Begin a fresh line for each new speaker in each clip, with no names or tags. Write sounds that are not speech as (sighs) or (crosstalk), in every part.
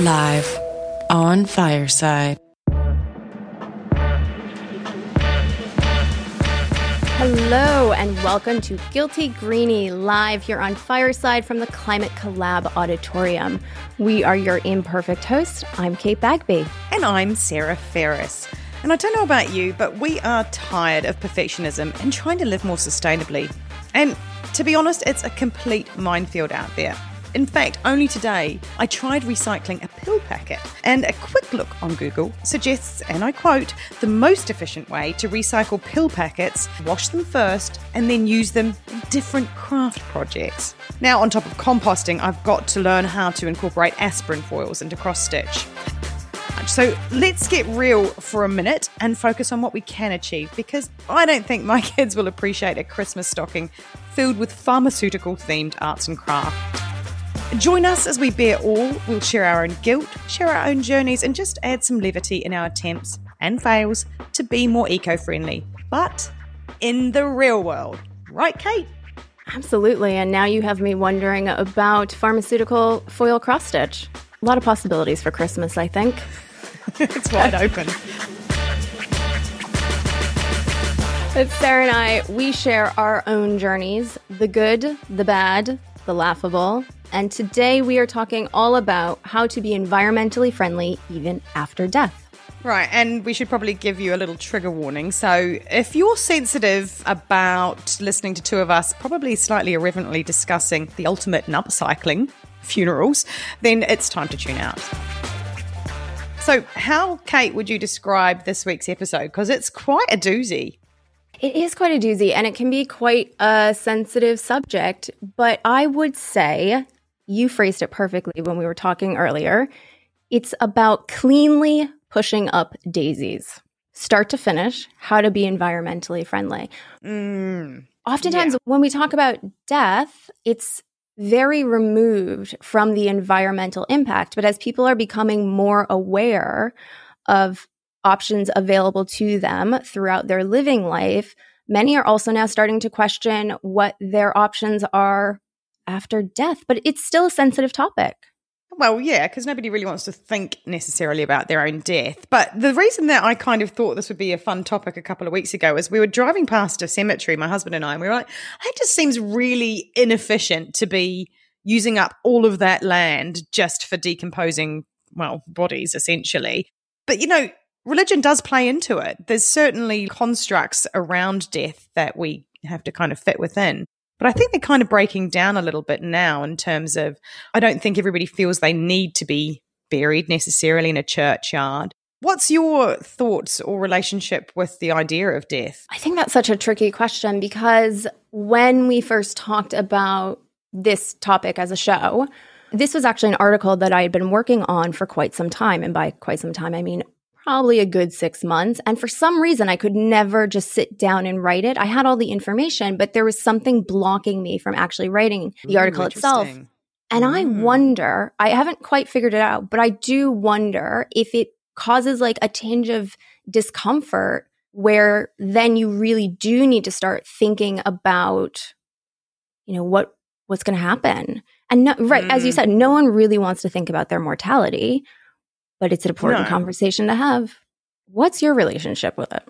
Live on Fireside.
Hello, and welcome to Guilty Greenie live here on Fireside from the Climate Collab Auditorium. We are your imperfect hosts. I'm Cait Bagby.
And I'm Sarah Ferris. And I don't know about you, but we are tired of perfectionism and trying to live more sustainably. And to be honest, it's a complete minefield out there. In fact, only today I tried recycling a pill packet, and a quick look on Google suggests, and I quote, the most efficient way to recycle pill packets, wash them first, and then use them in different craft projects. Now, on top of composting, I've got to learn how to incorporate aspirin foils into cross stitch. So let's get real for a minute and focus on what we can achieve because I don't think my (laughs) kids will appreciate a Christmas stocking filled with pharmaceutical themed arts and crafts. Join us as we bear all. We'll share our own guilt, share our own journeys, and just add some levity in our attempts and fails to be more eco friendly. But in the real world. Right, Cait?
Absolutely. And now you have me wondering about pharmaceutical foil cross stitch. A lot of possibilities for Christmas, I think. (laughs)
it's wide open.
But Sarah and I, we share our own journeys the good, the bad, the laughable, and today we are talking all about how to be environmentally friendly even after death.
Right, and we should probably give you a little trigger warning. So, if you're sensitive about listening to two of us probably slightly irreverently discussing the ultimate in upcycling, funerals, then it's time to tune out. So, how, Cait, would you describe this week's episode? Because it's quite a doozy.
It is quite a doozy and it can be quite a sensitive subject, but I would say you phrased it perfectly when we were talking earlier. It's about cleanly pushing up daisies, start to finish, how to be environmentally friendly.
Mm,
Oftentimes,
yeah.
when we talk about death, it's very removed from the environmental impact. But as people are becoming more aware of options available to them throughout their living life, many are also now starting to question what their options are after death, but it's still a sensitive topic.
Well, yeah, because nobody really wants to think necessarily about their own death. But the reason that I kind of thought this would be a fun topic a couple of weeks ago is we were driving past a cemetery, my husband and I, and we were like, it just seems really inefficient to be using up all of that land just for decomposing, well, bodies essentially. But, you know, religion does play into it. There's certainly constructs around death that we have to kind of fit within. But I think they're kind of breaking down a little bit now in terms of I don't think everybody feels they need to be buried necessarily in a churchyard. What's your thoughts or relationship with the idea of death?
I think that's such a tricky question because when we first talked about this topic as a show, this was actually an article that I had been working on for quite some time. And by quite some time, I mean probably a good six months. And for some reason, I could never just sit down and write it. I had all the information, but there was something blocking me from actually writing the
Ooh,
article itself. And I
Mm.
wonder, I haven't quite figured it out, but I do wonder if it causes like a tinge of discomfort where then you really do need to start thinking about, you know, what what's going to happen. And no, right, as you
Mm.
said, no one really wants to think about their mortality, but it's an important
No.
conversation to have. What's your relationship with it?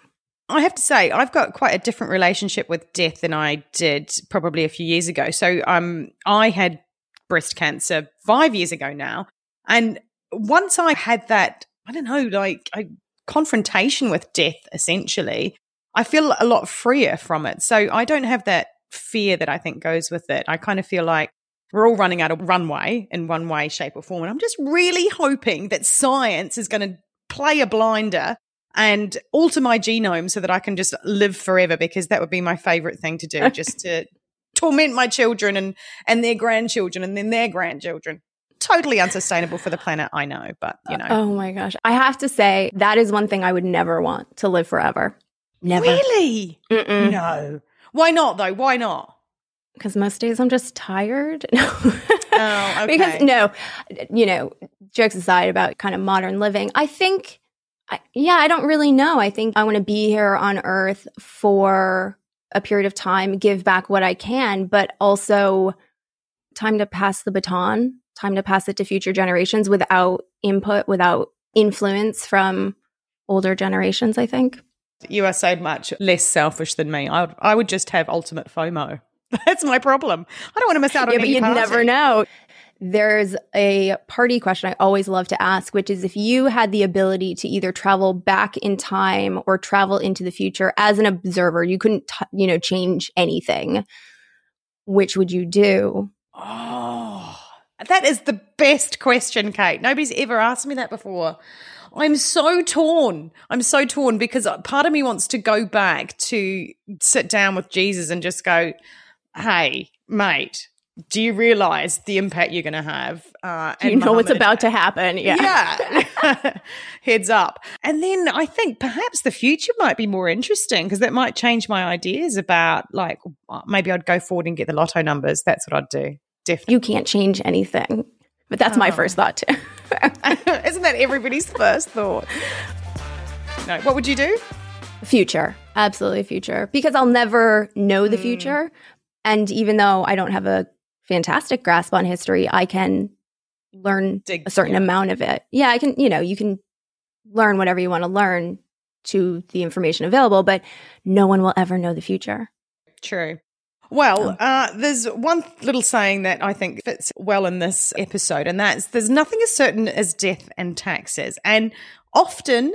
I have to say, I've got quite a different relationship with death than I did probably a few years ago. So, um, I had breast cancer five years ago now, and once I had that, I don't know, like a confrontation with death, essentially, I feel a lot freer from it. So, I don't have that fear that I think goes with it. I kind of feel like we're all running out of runway in one way, shape, or form, and I'm just really hoping that science is going to play a blinder and alter my genome so that I can just live forever because that would be my favorite thing to do (laughs) just to torment my children and and their grandchildren and then their grandchildren totally unsustainable for the planet I know but you know
Oh my gosh. I have to say, that is one thing I would never want to live forever. Never.
really
Mm-mm.
no why not though why not
because most days I'm just tired. (laughs) No.
Oh, okay.
because no, you know, jokes aside about kind of modern living, I think, I, yeah, I don't really know. I think I want to be here on Earth for a period of time, give back what I can, but also time to pass the baton, time to pass it to future generations without input without influence from older generations, I think.
You are so much less selfish than me. I I would just have ultimate FOMO. (laughs) That's my problem. I don't want to miss out on
yeah, but you
party.
never know. There's a party question I always love to ask, which is if you had the ability to either travel back in time or travel into the future as an observer, you couldn't, t- you know, change anything. Which would you do?
Oh, that is the best question, Cait. Nobody's ever asked me that before. I'm so torn. I'm so torn because uh, part of me wants to go back to sit down with Jesus and just go, hey, mate, do you realize the impact you're going to have?
Uh, you know what's about to happen. Yeah.
Yeah. (laughs) Heads up. And then I think perhaps the future might be more interesting because that might change my ideas about like maybe I'd go forward and get the lotto numbers. That's what I'd do. Definitely.
You can't change anything. But that's oh. my first thought too. (laughs) (laughs)
Isn't that everybody's first thought? No. What would you do?
Future. Absolutely future. Because I'll never know the mm. future. And even though I don't have a fantastic grasp on history, I can learn Dig, a certain yeah. amount of it. Yeah, I can, you know, you can learn whatever you want to learn to the information available, but no one will ever know the future.
True. Well, uh, there's one little saying that I think fits well in this episode, and that's there's nothing as certain as death and taxes. And often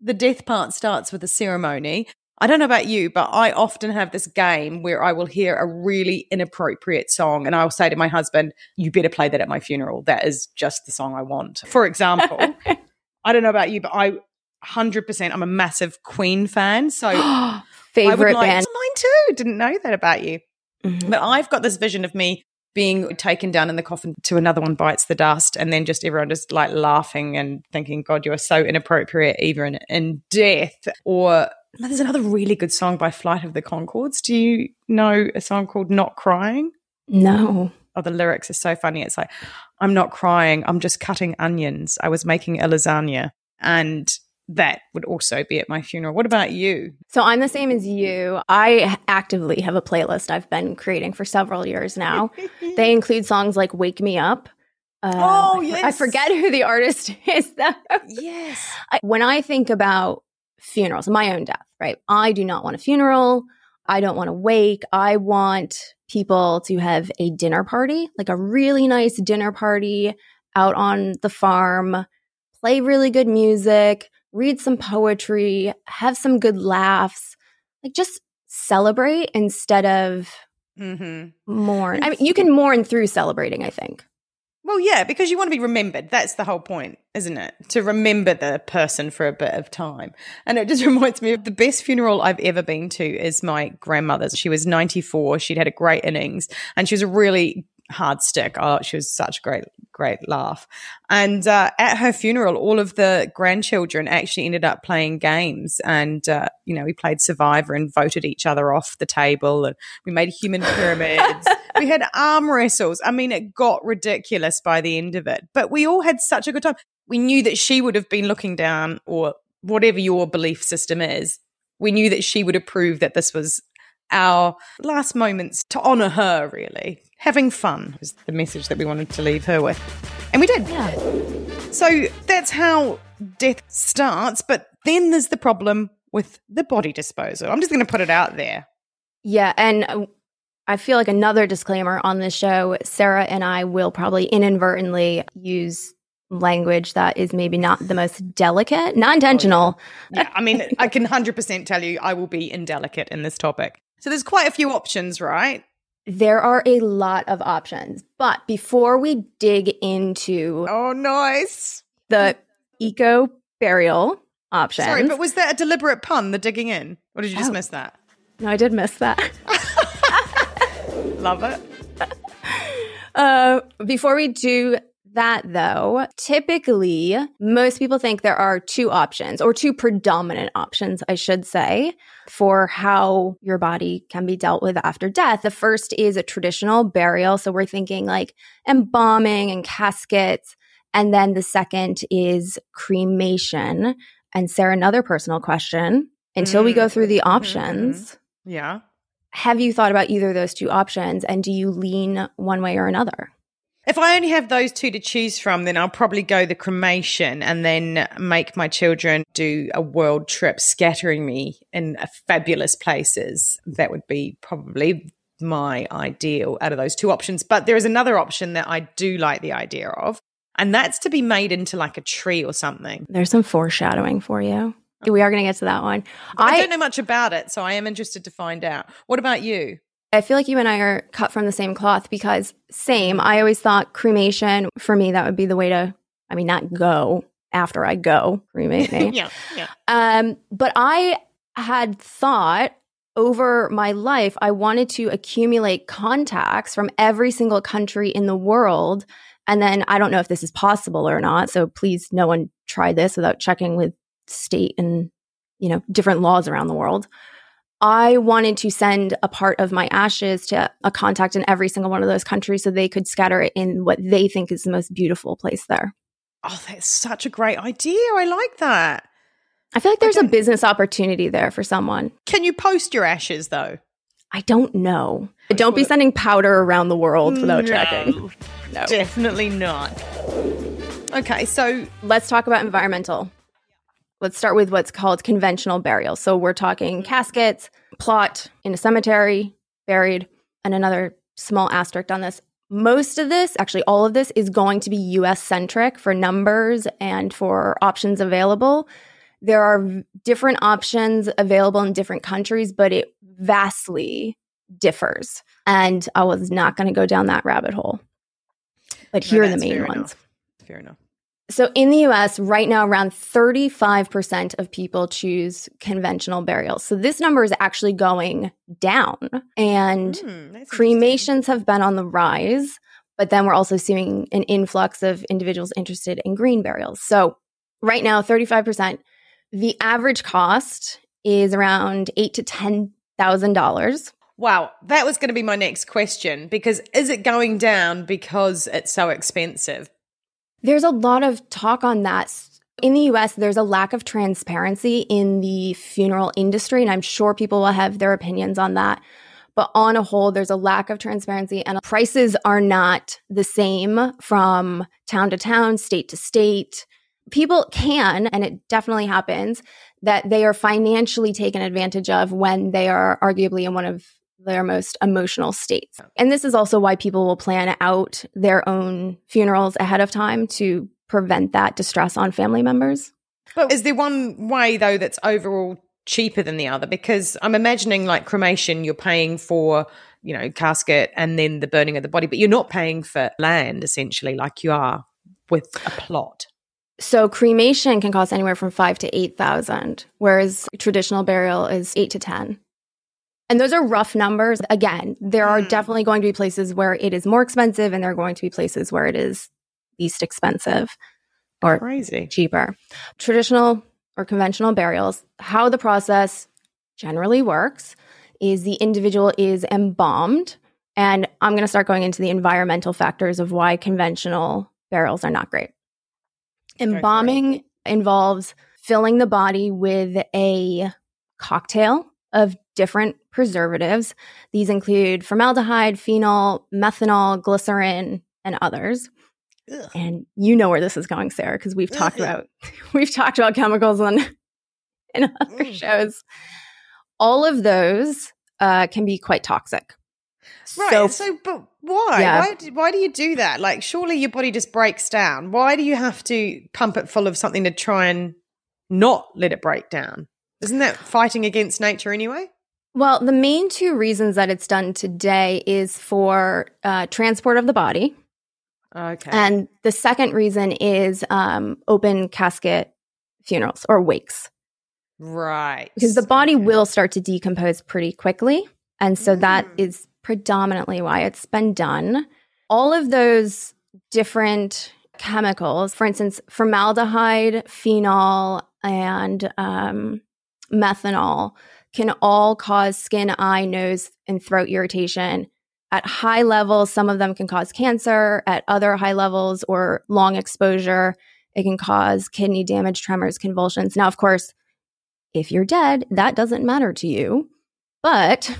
the death part starts with a ceremony, I don't know about you, but I often have this game where I will hear a really inappropriate song and I'll say to my husband, You better play that at my funeral. That is just the song I want. For example, (laughs) I don't know about you, but I 100%, I'm a massive Queen fan. So, (gasps)
favorite like, band.
Mine too. Didn't know that about you. Mm-hmm. But I've got this vision of me being taken down in the coffin to another one bites the dust and then just everyone just like laughing and thinking god you are so inappropriate even in, in death or there's another really good song by Flight of the Conchords. Do you know a song called Not Crying?
No.
Oh, the lyrics are so funny. It's like, I'm not crying, I'm just cutting onions. I was making a lasagna. And that would also be at my funeral. What about you?
So I'm the same as you. I actively have a playlist I've been creating for several years now. (laughs) they include songs like Wake Me Up.
Uh, oh, yes.
I forget who the artist (laughs) is, though.
Yes.
I, when I think about funerals, my own death, right? I do not want a funeral. I don't want to wake. I want people to have a dinner party, like a really nice dinner party out on the farm, play really good music, read some poetry, have some good laughs, like just celebrate instead of mm-hmm. mourn. I mean, you can mourn through celebrating, I think.
Well, yeah, because you want to be remembered. That's the whole point, isn't it? To remember the person for a bit of time. And it just (laughs) reminds me of the best funeral I've ever been to is my grandmother's. She was 94. She'd had a great innings and she was a really hard stick. Oh, she was such a great, great laugh. And uh, at her funeral, all of the grandchildren actually ended up playing games. And, uh, you know, we played Survivor and voted each other off the table. And we made human pyramids. (laughs) we had arm wrestles. I mean, it got ridiculous by the end of it. But we all had such a good time. We knew that she would have been looking down, or whatever your belief system is. We knew that she would approve that this was our last moments to honor her, really. Having fun was the message that we wanted to leave her with. And we did.
Yeah.
So that's how death starts. But then there's the problem with the body disposal. I'm just going to put it out there.
Yeah. And uh, I feel like another disclaimer on this show Sarah and I will probably inadvertently use language that is maybe not the most delicate, not intentional.
Oh, yeah. yeah. I mean, I can 100% tell you I will be indelicate in this topic. So there's quite a few options, right?
There are a lot of options. But before we dig into
Oh nice.
The eco burial option.
Sorry, but was that a deliberate pun, the digging in? Or did you just oh. miss that?
No, I did miss that. (laughs)
Love it. (laughs)
Uh, before we do that though, typically most people think there are two options or two predominant options, I should say, for how your body can be dealt with after death. The first is a traditional burial. So we're thinking like embalming and caskets. And then the second is cremation. And Sarah, another personal question until mm. we go through the mm-hmm. options.
Mm-hmm. Yeah.
Have you thought about either of those two options and do you lean one way or another?
If I only have those two to choose from, then I'll probably go the cremation and then make my children do a world trip, scattering me in fabulous places. That would be probably my ideal out of those two options. But there is another option that I do like the idea of, and that's to be made into like a tree or something.
There's some foreshadowing for you. We are going to get to that one.
I, I don't know much about it, so I am interested to find out. What about you?
I feel like you and I are cut from the same cloth because same, I always thought cremation for me that would be the way to I mean not go after I go cremate (laughs) me.
yeah, yeah.
Um but I had thought over my life I wanted to accumulate contacts from every single country in the world and then I don't know if this is possible or not, so please no one try this without checking with state and you know different laws around the world. I wanted to send a part of my ashes to a contact in every single one of those countries so they could scatter it in what they think is the most beautiful place there.
Oh, that's such a great idea. I like that.
I feel like there's a business opportunity there for someone.
Can you post your ashes though?
I don't know. Don't be sending powder around the world without no, checking.
No. Definitely not. Okay, so
let's talk about environmental. Let's start with what's called conventional burial. So we're talking mm-hmm. caskets, plot in a cemetery, buried, and another small asterisk on this. Most of this, actually, all of this is going to be US centric for numbers and for options available. There are different options available in different countries, but it vastly differs. And I was not going to go down that rabbit hole. But here no, are the main ones.
Enough. Fair enough.
So in the US, right now, around 35% of people choose conventional burials. So this number is actually going down. And mm, cremations have been on the rise, but then we're also seeing an influx of individuals interested in green burials. So right now, 35%. The average cost is around eight to ten thousand dollars.
Wow, that was going to be my next question because is it going down because it's so expensive?
There's a lot of talk on that. In the US, there's a lack of transparency in the funeral industry, and I'm sure people will have their opinions on that. But on a whole, there's a lack of transparency, and prices are not the same from town to town, state to state. People can, and it definitely happens, that they are financially taken advantage of when they are arguably in one of their most emotional states. And this is also why people will plan out their own funerals ahead of time to prevent that distress on family members.
But is there one way though that's overall cheaper than the other? Because I'm imagining like cremation, you're paying for, you know, casket and then the burning of the body, but you're not paying for land essentially like you are with a plot.
So cremation can cost anywhere from five to eight thousand, whereas traditional burial is eight to ten. And those are rough numbers. Again, there are mm. definitely going to be places where it is more expensive and there are going to be places where it is least expensive or
crazy
cheaper. Traditional or conventional burials, how the process generally works is the individual is embalmed. And I'm going to start going into the environmental factors of why conventional burials are not great. Embalming involves filling the body with a cocktail of different preservatives. These include formaldehyde, phenol, methanol, glycerin, and others. Ugh. And you know where this is going, Sarah, because we've talked about (laughs) we've talked about chemicals on (laughs) in other mm. shows. All of those uh, can be quite toxic.
Right. So, so but why? Yeah. Why? Why do you do that? Like, surely your body just breaks down. Why do you have to pump it full of something to try and not let it break down? Isn't that fighting against nature anyway?
Well, the main two reasons that it's done today is for uh, transport of the body.
Okay.
And the second reason is um, open casket funerals or wakes.
Right.
Because the body okay. will start to decompose pretty quickly. And so mm. that is predominantly why it's been done. All of those different chemicals, for instance, formaldehyde, phenol, and um, methanol, can all cause skin, eye, nose, and throat irritation. At high levels, some of them can cause cancer. At other high levels or long exposure, it can cause kidney damage, tremors, convulsions. Now, of course, if you're dead, that doesn't matter to you. But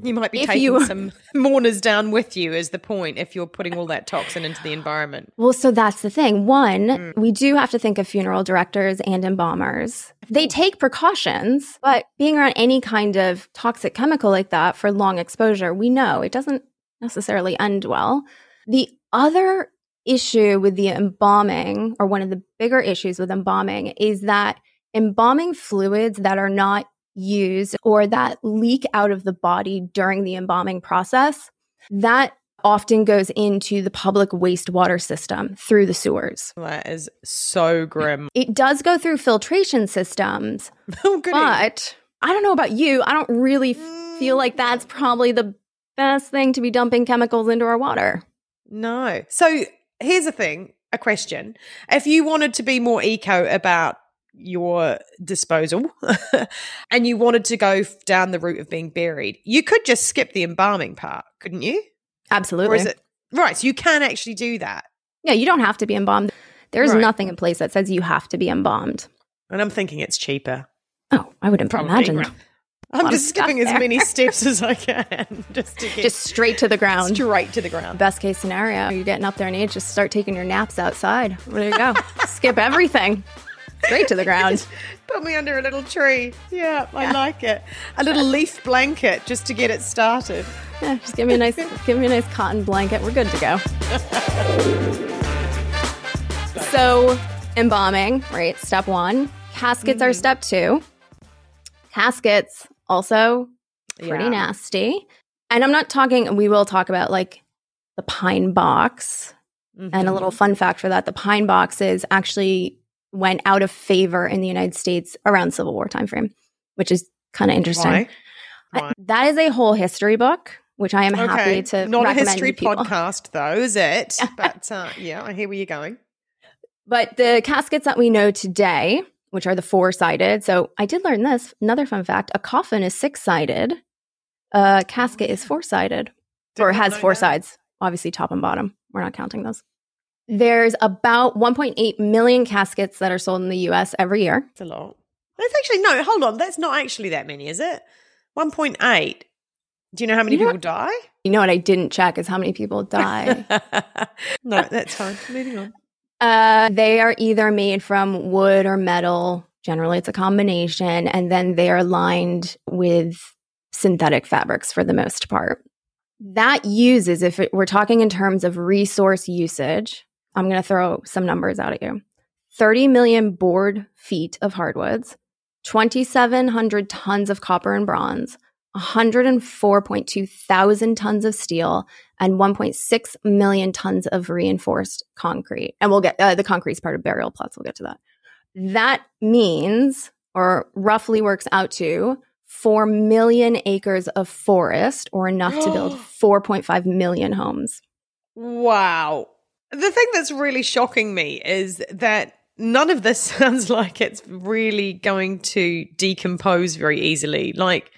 You might be
If
taking
you-
some (laughs) mourners down with you, is the point, if you're putting all that toxin into the environment.
Well, so that's the thing. One,
Mm.
we do have to think of funeral directors and embalmers. They take precautions, but being around any kind of toxic chemical like that for long exposure, we know it doesn't necessarily end well. The other issue with the embalming, or one of the bigger issues with embalming, is that embalming fluids that are not used or that leak out of the body during the embalming process, that often goes into the public wastewater system through the sewers.
That is so grim.
It does go through filtration systems, (laughs)
oh, goody.
but I don't know about you. I don't really feel like mm. that's probably the best thing to be dumping chemicals into our water.
No. So here's the thing a question. If you wanted to be more eco about your disposal (laughs) and you wanted to go down the route of being buried, you could just skip the embalming part, couldn't you?
Absolutely.
Or is it right? So you can actually do that.
yeah, you don't have to be embalmed. There's
Right.
nothing in place that says you have to be embalmed.
And I'm thinking it's cheaper.
Oh, I would
Probably.
imagine. (laughs)
I'm just skipping as many (laughs) steps as I can just to get
Just straight to the ground.
straight to the ground.
Best case scenario, you're getting up there in age, just start taking your naps outside. There you go. Skip everything. Straight to the ground. (laughs)
Put me under a little tree. Yeah, I like it. A little leaf blanket just to get it started.
Yeah, just give me a nice (laughs) give me a nice cotton blanket. We're good to go. so embalming, right? Step one. Caskets are step two. Caskets also pretty
Yeah.
nasty. And I'm not talking, we will talk about like the pine box. And a
Mhm.
little fun fact for that the pine box is actually went out of favor in the United States around Civil War timeframe, which is kind of interesting.
Why? Why?
that is a whole history book, which I am
Okay.
happy to
Not a history
to (laughs)
podcast, though, is it? but uh, yeah, I hear where you're going.
But the caskets that we know today, which are the four sided. So I did learn this. Another fun fact: a coffin is six sided. A casket is four sided, or has four
that.
sides. Obviously, top and bottom. We're not counting those. There's about 1.8 million caskets that are sold in the U.S. every year.
It's a lot. That's actually no. Hold on, that's not actually that many, is it? One point eight. Do you know how many
You know
people die?
You know what I didn't check is how many people (laughs) die.
no, that's fine. Moving on.
Uh, they are either made from wood or metal. Generally, it's a combination, and then they are lined with synthetic fabrics for the most part. That uses, if it, we're talking in terms of resource usage, I'm going to throw some numbers out at you 30 million board feet of hardwoods, 2,700 tons of copper and bronze, 104.2 thousand tons of steel, and 1.6 million tons of reinforced concrete. And we'll get uh, the concrete's part of burial plots. We'll get to that. That means, or roughly works out to, 4 million acres of forest, or enough to build (gasps) 4.5 million homes.
Wow. The thing that's really shocking me is that none of this (laughs) sounds like it's really going to decompose very easily. Like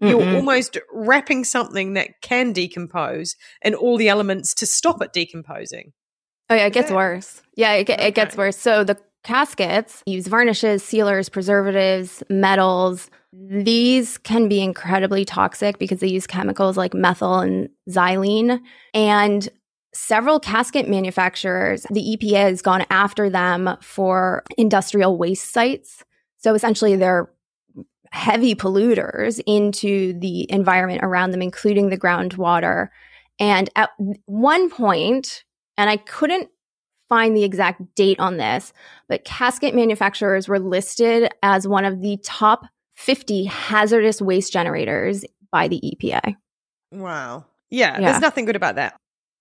you're
Mm-mm.
almost wrapping something that can decompose and all the elements to stop it decomposing.
Oh, yeah, it gets
Yeah.
worse. Yeah, it, it gets worse. So the caskets use varnishes, sealers, preservatives, metals. These can be incredibly toxic because they use chemicals like methyl and xylene. And several casket manufacturers, the EPA has gone after them for industrial waste sites. So essentially, they're heavy polluters into the environment around them, including the groundwater. And at one point, and I couldn't find the exact date on this, but casket manufacturers were listed as one of the top 50 hazardous waste generators by the EPA.
Wow. Yeah,
Yeah.
there's nothing good about that.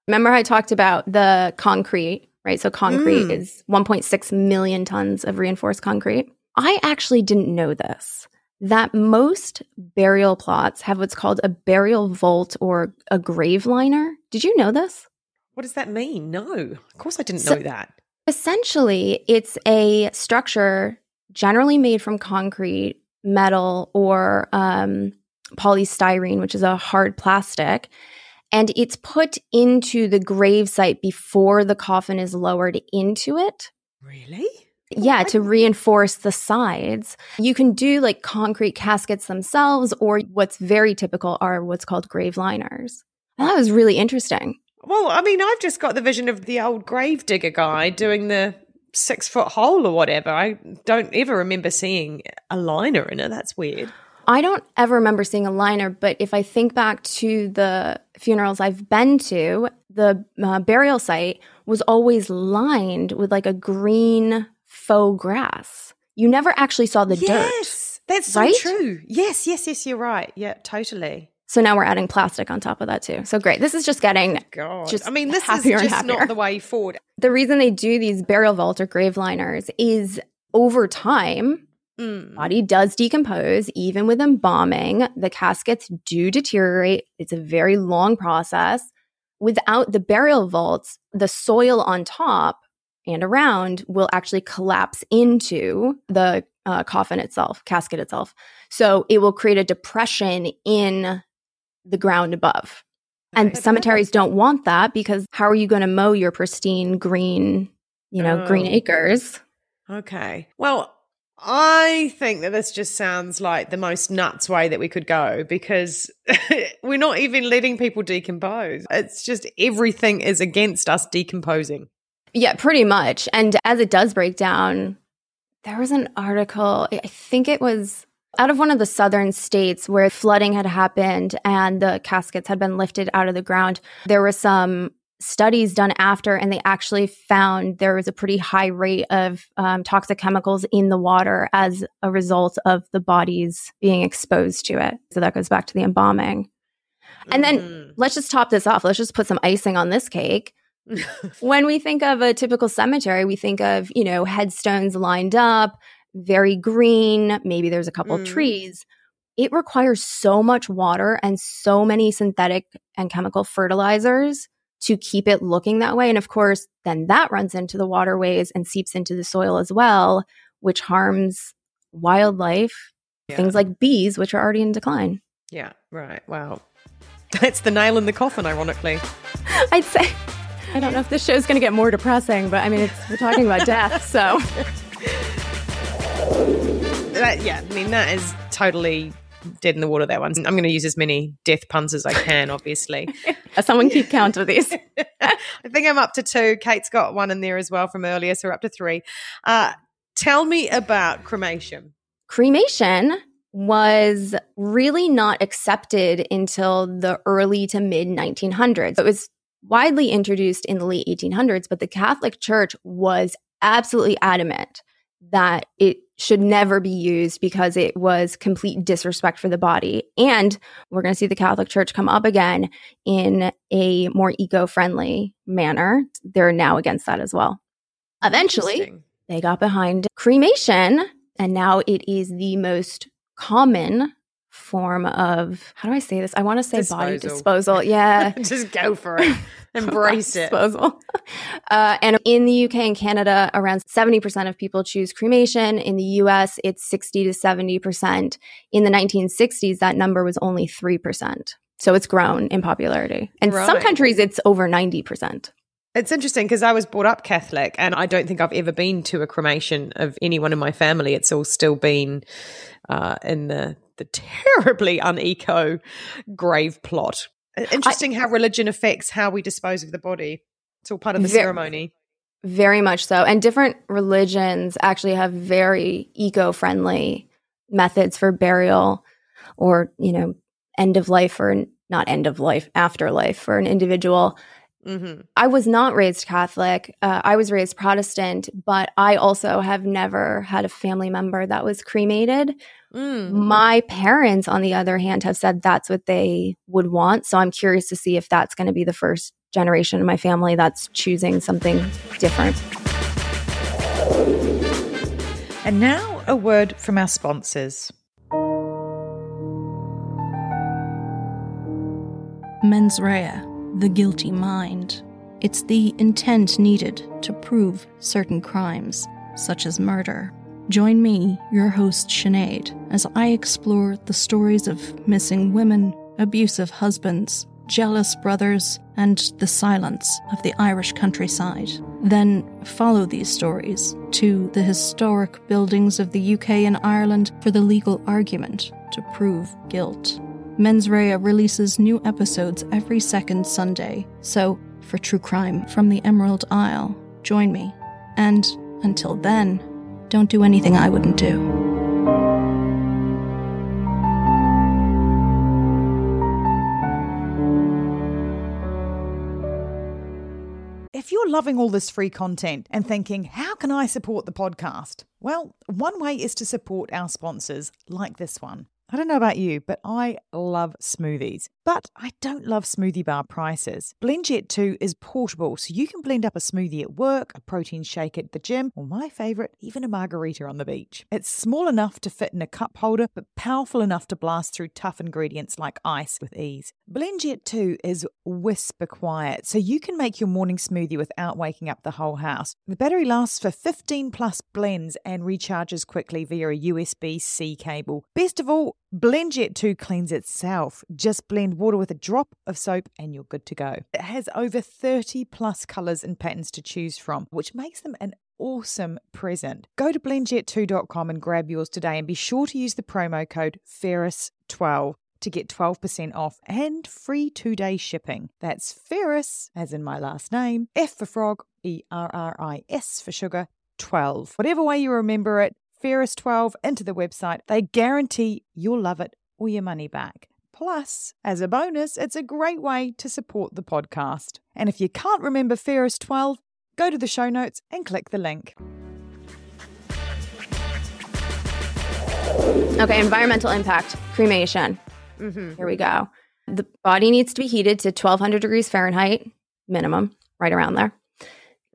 Remember, I talked about the concrete, right? So, concrete
Mm.
is 1.6 million tons of reinforced concrete. I actually didn't know this that most burial plots have what's called a burial vault or a grave liner. Did you know this?
What does that mean? No, of course I didn't
So-
know that.
Essentially, it's a structure generally made from concrete, metal, or um, polystyrene, which is a hard plastic. And it's put into the grave site before the coffin is lowered into it.
Really?
Yeah, to reinforce the sides. You can do like concrete caskets themselves, or what's very typical are what's called grave liners. And that was really interesting.
Well, I mean, I've just got the vision of the old grave digger guy doing the six foot hole or whatever. I don't ever remember seeing a liner in it. That's weird.
I don't ever remember seeing a liner, but if I think back to the funerals I've been to, the uh, burial site was always lined with like a green faux grass. You never actually saw the
yes,
dirt.
Yes, that's so
right?
true. Yes, yes, yes, you're right. Yeah, totally.
So now we're adding plastic on top of that too. So great. This is just getting
God.
just
I mean, this is just not the way forward.
the reason they do these burial vault or grave liners is over time
Mm.
body does decompose even with embalming. The caskets do deteriorate. It's a very long process. Without the burial vaults the soil on top and around will actually collapse into the uh, coffin itself casket itself. So it will create a depression in the ground above. And cemeteries don't want that because how are you going to mow your pristine green you know green
Oh.
acres?
Okay. Well, I think that this just sounds like the most nuts way that we could go because (laughs) we're not even letting people decompose. It's just everything is against us decomposing.
Yeah, pretty much. And as it does break down, there was an article, I think it was out of one of the southern states where flooding had happened and the caskets had been lifted out of the ground. There were some studies done after, and they actually found there was a pretty high rate of um, toxic chemicals in the water as a result of the bodies being exposed to it. So that goes back to the embalming. And then
Mhm.
let's just top this off. Let's just put some icing on this cake (laughs) when we think of a typical cemetery, we think of, you know, headstones lined up, very green, maybe there's a couple of
Mm.
trees. It requires so much water and so many synthetic and chemical fertilizers to keep it looking that way. And of course, then that runs into the waterways and seeps into the soil as well, which harms wildlife,
Yeah.
things like bees, which are already in decline.
Yeah, right. Wow. (laughs) That's the nail in the coffin, ironically. (laughs)
I'd say. I don't know if this show's going to get more depressing, but I mean, it's, we're talking about death, so. (laughs)
That, yeah, I mean, that is totally dead in the water, that one. I'm going to use as many death puns as I can, obviously. (laughs)
Someone keep count of these. (laughs)
I think I'm up to two. Cait's got one in there as well from earlier, so we're up to three. Uh, tell me about cremation.
Cremation was really not accepted until the early to mid 1900s. It was widely introduced in the late 1800s, but the Catholic Church was absolutely adamant that it should never be used because it was complete disrespect for the body. And we're going to see the Catholic Church come up again in a more eco friendly manner. They're now against that as well. Eventually, they got behind cremation, and now it is the most common form of how do I say this? I want to say body
Disposal.
disposal. Yeah. (laughs)
Just go for it. (laughs) Embrace it.
Disposal. (laughs) Uh, and in the UK and Canada, around 70% of people choose cremation. In the US, it's 60 to 70%. In the 1960s, that number was only 3%. So it's grown in popularity. And some countries, it's over 90%.
It's interesting because I was brought up Catholic and I don't think I've ever been to a cremation of anyone in my family. It's all still been uh, in the, the terribly (laughs) uneco grave plot. Interesting how religion affects how we dispose of the body. It's all part of the
Ve-
ceremony.
Very much so. And different religions actually have very eco friendly methods for burial or, you know, end of life or not end of life, afterlife for an individual.
hmm
I was not raised Catholic. Uh, I was raised Protestant, but I also have never had a family member that was cremated.
Mm.
My parents, on the other hand, have said that's what they would want. So I'm curious to see if that's going to be the first generation in my family that's choosing something different.
And now a word from our sponsors.
Mens rea, the guilty mind. It's the intent needed to prove certain crimes, such as murder. Join me, your host Sinead, as I explore the stories of missing women, abusive husbands, jealous brothers, and the silence of the Irish countryside. Then follow these stories to the historic buildings of the UK and Ireland for the legal argument to prove guilt. Mens Rea releases new episodes every second Sunday, so for true crime from the Emerald Isle, join me. And until then, don't do anything I wouldn't do.
If you're loving all this free content and thinking, how can I support the podcast? Well, one way is to support our sponsors like this one. I don't know about you, but I love smoothies. But I don't love smoothie bar prices. BlendJet 2 is portable, so you can blend up a smoothie at work, a protein shake at the gym, or my favorite, even a margarita on the beach. It's small enough to fit in a cup holder, but powerful enough to blast through tough ingredients like ice with ease. BlendJet 2 is whisper quiet, so you can make your morning smoothie without waking up the whole house. The battery lasts for 15 plus blends and recharges quickly via a USB C cable. Best of all, BlendJet 2 cleans itself. Just blend water with a drop of soap and you're good to go. It has over 30 plus colours and patterns to choose from, which makes them an awesome present. Go to blendjet2.com and grab yours today and be sure to use the promo code Ferris12 to get 12% off and free two day shipping. That's Ferris, as in my last name, F for frog, E R R I S for sugar, 12. Whatever way you remember it, Ferris12 into the website. They guarantee you'll love it or your money back. Plus, as a bonus, it's a great way to support the podcast. And if you can't remember Ferris12, go to the show notes and click the link.
Okay, environmental impact, cremation.
Mm-hmm.
Here we go. The body needs to be heated to 1200 degrees Fahrenheit minimum, right around there.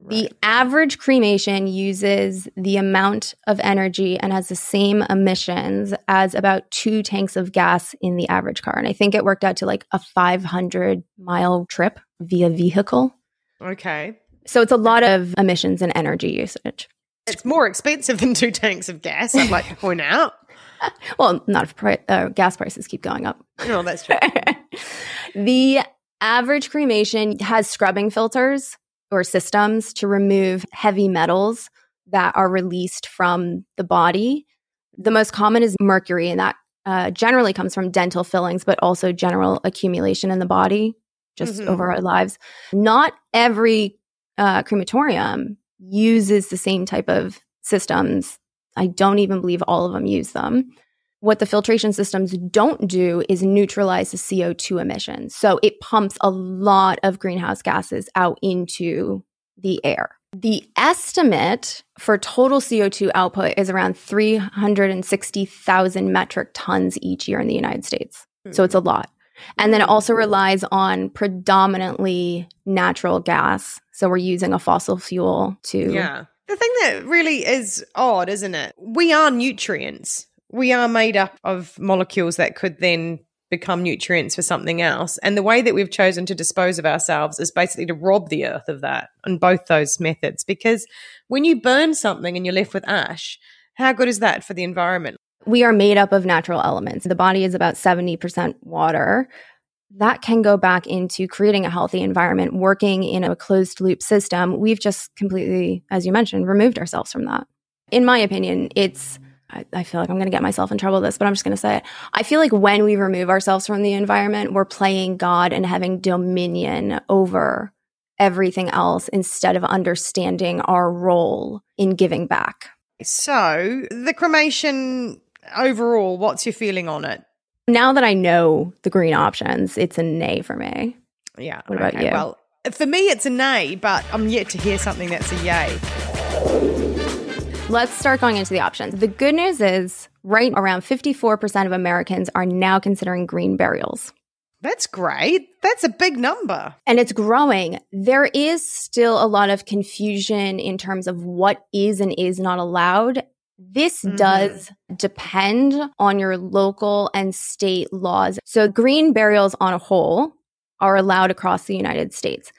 The average cremation uses the amount of energy and has the same emissions as about two tanks of gas in the average car. And I think it worked out to like a 500 mile trip via vehicle.
Okay.
So it's a lot of emissions and energy usage.
It's more expensive than two tanks of gas, I'd like to point out. (laughs)
Well, not if pri- uh, gas prices keep going up.
No, that's true. (laughs)
the average cremation has scrubbing filters or systems to remove heavy metals that are released from the body. The most common is mercury, and that uh, generally comes from dental fillings, but also general accumulation in the body just
Mhm.
over our lives. Not every uh, crematorium uses the same type of systems. I don't even believe all of them use them. What the filtration systems don't do is neutralize the CO2 emissions. So it pumps a lot of greenhouse gases out into the air. The estimate for total CO2 output is around 360,000 metric tons each year in the United States. So it's a hmm. lot. And then it also relies on predominantly natural gas. So we're using a fossil fuel to
Yeah. The thing that really is odd, isn't it? We are nutrients. We are made up of molecules that could then become nutrients for something else. And the way that we've chosen to dispose of ourselves is basically to rob the earth of that on both those methods. Because when you burn something and you're left with ash, how good is that for the environment?
we are made up of natural elements. The body is about 70% water. That can go back into creating a healthy environment, working in a closed loop system. We've just completely, as you mentioned, removed ourselves from that. In my opinion, it's, I, I feel like I'm going to get myself in trouble with this, but I'm just going to say it. I feel like when we remove ourselves from the environment, we're playing God and having dominion over everything else instead of understanding our role in giving back.
So, the cremation overall, what's your feeling on it?
Now that I know the green options, it's a nay for me.
Yeah.
What about you?
Well, for me, it's a nay, but I'm yet to hear something that's a yay.
Let's start going into the options. The good news is, right around 54% of Americans are now considering green burials.
That's great. That's a big number.
And it's growing. There is still a lot of confusion in terms of what is and is not allowed. This
Mhm.
does depend on your local and state laws. So, green burials on a whole are allowed across the United States.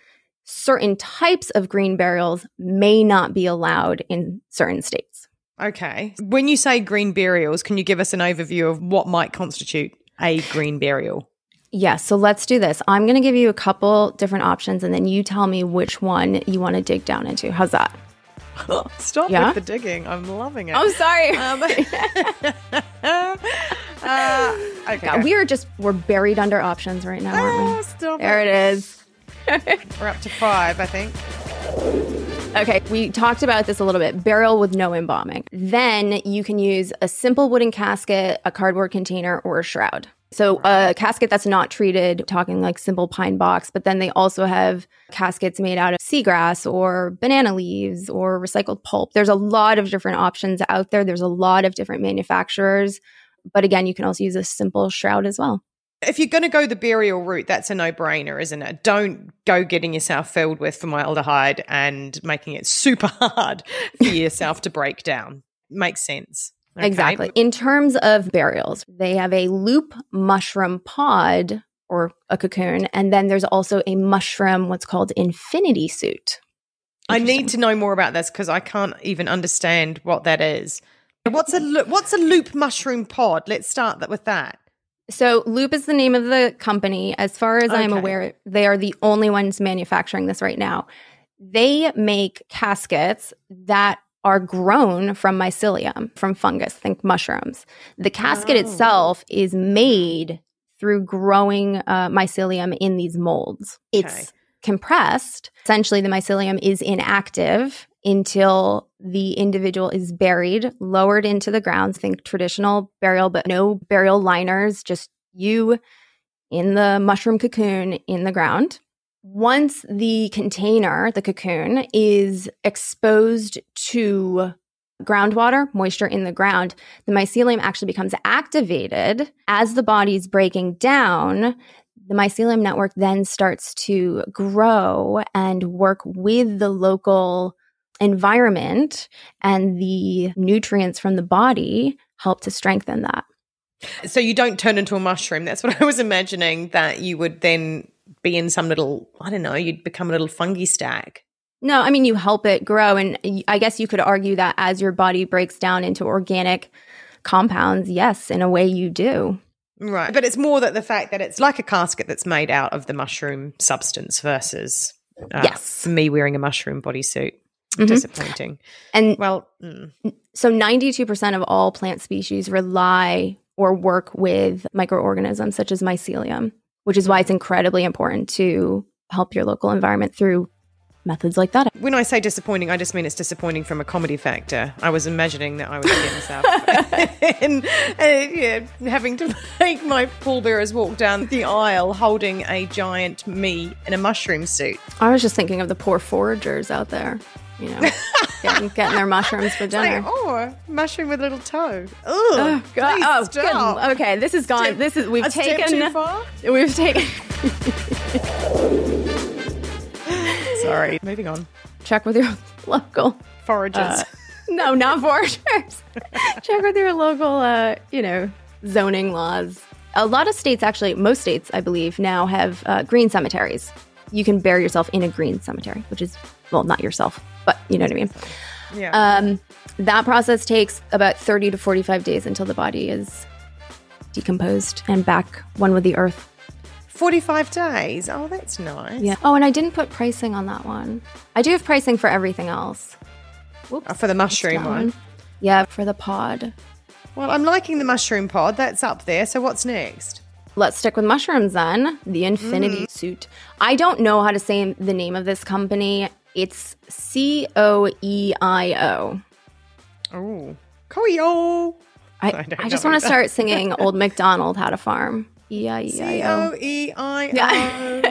Certain types of green burials may not be allowed in certain states.
Okay. When you say green burials, can you give us an overview of what might constitute a green burial?
Yeah, so let's do this. I'm going to give you a couple different options and then you tell me which one you want to dig down into. How's that? (laughs)
Stop
Yeah?
with the digging. I'm loving it.
I'm sorry.
Um, (laughs) (laughs) uh, okay.
God, we are just we're buried under options right now, aren't
Oh,
we?
stop
There it is. (laughs)
We're up to five, I think.
Okay, we talked about this a little bit. Burial with no embalming. Then you can use a simple wooden casket, a cardboard container, or a shroud. So a casket that's not treated, talking like simple pine box, but then they also have caskets made out of seagrass or banana leaves or recycled pulp. There's a lot of different options out there. There's a lot of different manufacturers. But again, you can also use a simple shroud as well.
If you're going to go the burial route, that's a no brainer, isn't it? Don't go getting yourself filled with formaldehyde and making it super (laughs) hard for yourself to break down. Makes sense. Okay.
Exactly. In terms of burials, they have a loop mushroom pod or a cocoon, and then there's also a mushroom, what's called infinity suit.
I need to know more about this because I can't even understand what that is. What's a lo- what's a loop mushroom pod? Let's start that with that.
So, Loop is the name of the company. As far as I'm aware, they are the only ones manufacturing this right now. They make caskets that are grown from mycelium, from fungus, think mushrooms. The casket
Oh.
itself is made through growing uh, mycelium in these molds.
Okay.
It's compressed. Essentially, the mycelium is inactive until the individual is buried, lowered into the ground. Think traditional burial, but no burial liners, just you in the mushroom cocoon in the ground. Once the container, the cocoon, is exposed to groundwater, moisture in the ground, the mycelium actually becomes activated as the body's breaking down. The mycelium network then starts to grow and work with the local environment, and the nutrients from the body help to strengthen that.
So you don't turn into a mushroom. That's what I was imagining. That you would then be in some little I don't know. You'd become a little fungi stack.
No, I mean, you help it grow. And I guess you could argue that as your body breaks down into organic compounds, yes, in a way you do.
Right. But it's more that the fact that it's like a casket that's made out of the mushroom substance versus uh,
Yes.
me wearing a mushroom bodysuit.
Mhm.
Disappointing.
And
Well, mm,
so 92% of all plant species rely or work with microorganisms such as mycelium, which is why it's incredibly important to help your local environment through methods like that.
when I say disappointing, I just mean it's disappointing from a comedy factor. I was imagining that I was getting myself (laughs) and, uh, yeah, having to make my pallbearers walk down the aisle holding a giant me in a mushroom suit.
I was just thinking of the poor foragers out there, you know, getting, (laughs) getting their mushrooms for dinner.
Like, oh, mushroom with a little toe.
Oh, God. Oh,
stop.
good. Okay, this is gone.
Step-
this is we've taken.
too far?
We've taken. (laughs)
Sorry. (laughs) Moving on.
Check with your (laughs) local.
Foragers.
Uh, no, not foragers. (laughs) Check with your local, uh, you know, zoning laws. A lot of states, actually, most states, I believe, now have uh, green cemeteries. You can bury yourself in a green cemetery, which is well, not yourself, but you know what I mean.
yeah.
Um, that process takes about 30 to 45 days until the body is decomposed and back one with the earth.
45 days. Oh, that's nice.
Yeah. Oh, and I didn't put pricing on that one. I do have pricing for everything else. Whoops.
Oh, for the mushroom one.
Yeah, for the pod.
Well, I'm liking the mushroom pod. That's up there. So what's next?
Let's stick with mushrooms then. The Infinity mm. Suit. I don't know how to say the name of this company. It's C O E I O.
Oh, Coyo. (laughs)
I,
I
I just want to start (laughs) singing Old MacDonald Had a Farm. E I E
C
I
O
O.
E I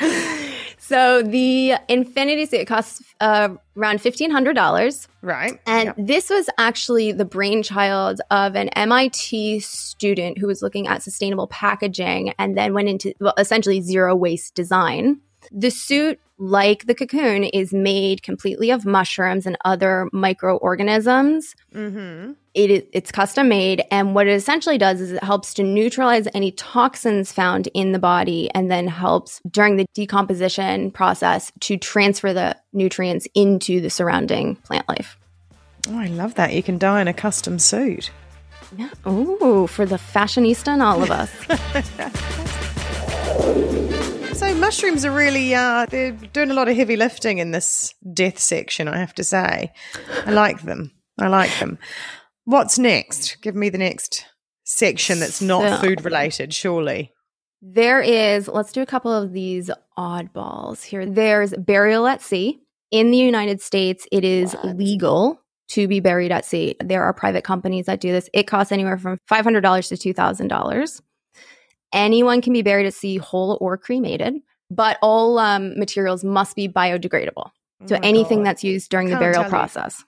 O. (laughs)
So the Infinity Suit costs uh, around $1,500.
Right.
And
Yep.
this was actually the brainchild of an MIT student who was looking at sustainable packaging and then went into well, essentially zero waste design. The suit, like the cocoon, is made completely of mushrooms and other microorganisms.
Mm-hmm.
It is it's custom made, and what it essentially does is it helps to neutralize any toxins found in the body, and then helps during the decomposition process to transfer the nutrients into the surrounding plant life.
Oh, I love that. You can die in a custom suit. Yeah.
Ooh, for the fashionista in all of us. (laughs)
So mushrooms are really uh, they're doing a lot of heavy lifting in this death section. I have to say, I like them. I like them. What's next? Give me the next section that's not
So-
food related. Surely.
There is, let's do a couple of these oddballs here. There's burial at sea. In the United States, it is legal to be buried at sea. There are private companies that do this. It costs anywhere from $500 to $2,000. Anyone can be buried at sea whole or cremated, but all um, materials must be biodegradable. So
Oh
anything
God.
that's used during the
Can't
burial
tell you.
process.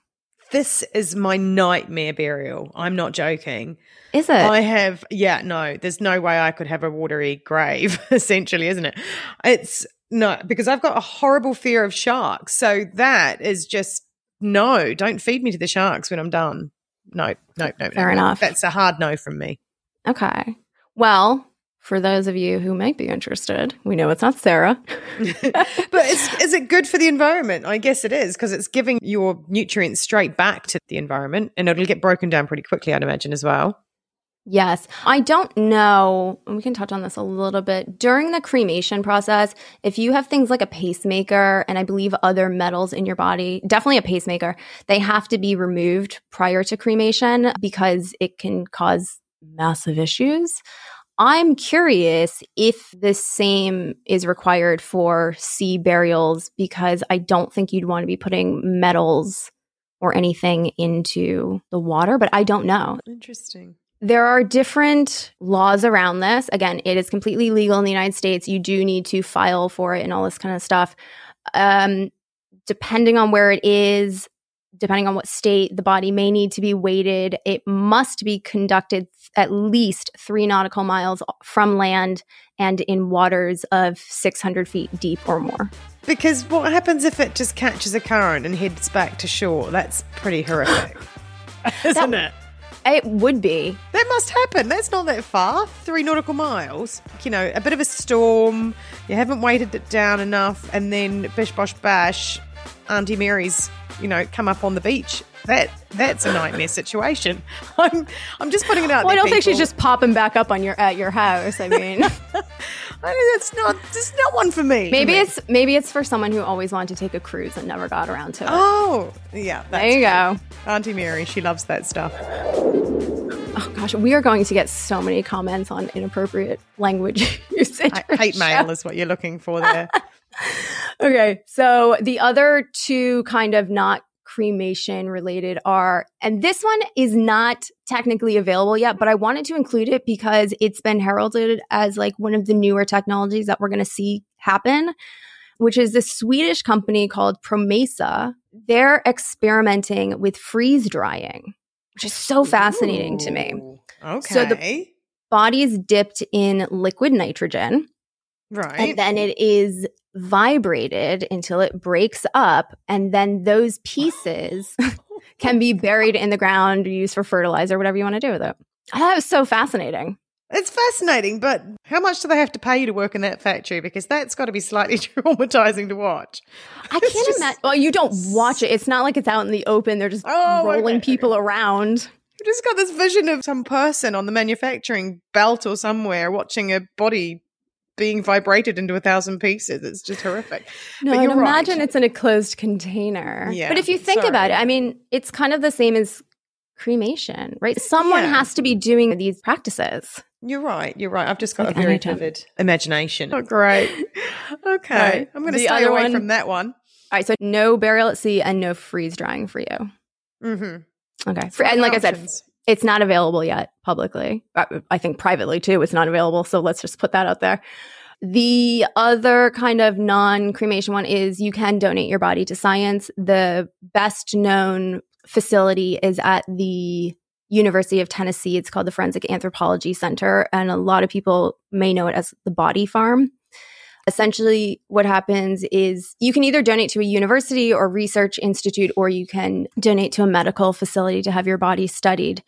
This is my nightmare burial. I'm not joking.
Is it?
I have, yeah, no, there's no way I could have a watery grave, (laughs) essentially, isn't it? It's no, because I've got a horrible fear of sharks. So that is just no, don't feed me to the sharks when I'm done. No, no, no, no.
Fair
no.
enough.
That's a hard no from me.
Okay. Well, for those of you who might be interested, we know it's not Sarah. (laughs)
but is, is it good for the environment? I guess it is because it's giving your nutrients straight back to the environment and it'll get broken down pretty quickly, I'd imagine, as well.
Yes. I don't know. and We can touch on this a little bit. During the cremation process, if you have things like a pacemaker and I believe other metals in your body, definitely a pacemaker, they have to be removed prior to cremation because it can cause massive issues. I'm curious if the same is required for sea burials because I don't think you'd want to be putting metals or anything into the water, but I don't know.
Interesting.
There are different laws around this. Again, it is completely legal in the United States. You do need to file for it and all this kind of stuff. Um, depending on where it is, depending on what state, the body may need to be weighted. It must be conducted at least three nautical miles from land and in waters of 600 feet deep or more.
Because what happens if it just catches a current and heads back to shore? That's pretty horrific, (laughs) isn't it?
It would be.
That must happen. That's not that far. Three nautical miles. You know, a bit of a storm. You haven't weighted it down enough, and then bish bosh bash, Auntie Mary's, you know, come up on the beach. That that's a nightmare situation. (laughs) I'm I'm just putting it out
Well, I don't think she's just popping back up on your at your house. I mean. (laughs)
I mean, that's not. That's not one for me.
Maybe it's maybe it's for someone who always wanted to take a cruise and never got around to it.
Oh, yeah.
There you go.
Auntie Mary, she loves that stuff.
Oh gosh, we are going to get so many comments on inappropriate language (laughs) usage.
I, hate
the
mail is what you're looking for there.
Okay, so the other two kind of not cremation related are, and this one is not technically available yet, but I wanted to include it because it's been heralded as like one of the newer technologies that we're going to see happen, which is this Swedish company called Promessa. They're experimenting with freeze drying, which is so fascinating to me.
Okay.
So the- Body is dipped in liquid nitrogen
right.
and then it is vibrated until it breaks up and then those pieces (laughs) can be buried in the ground or used for fertilizer whatever you want to do with it. I thought it was so fascinating.
It's fascinating, but how much do they have to pay you to work in that factory? Because that's got to be slightly (laughs) traumatizing to watch.
i
It's
can't
just-
imagine well you don't watch it. It's not like it's out in the open they're just
Oh,
rolling
okay,
people around.
I've just got this vision of some person on the manufacturing belt or somewhere watching a body being vibrated into a thousand pieces. It's just horrific.
no
But you're right.
imagine it's in a closed container
Yeah,
but if you think
sorry.
about it i mean it's kind of the same as cremation right someone
Yeah.
has to be doing these practices
You're right. You're right. I've just got
Like
a very vivid imagination. Oh, great. (laughs) Okay.
right.
I'm going to stay away
one-
from that one.
all right so no burial at sea and no freeze drying for you
Mm-hmm.
Okay. For- and like I said, it's not available yet publicly. I think privately too, it's not available. So let's just put that out there. The other kind of non cremation one is you can donate your body to science. The best known facility is at the University of Tennessee. It's called the Forensic Anthropology Center. And a lot of people may know it as the Body Farm. Essentially, what happens is you can either donate to a university or research institute, or you can donate to a medical facility to have your body studied.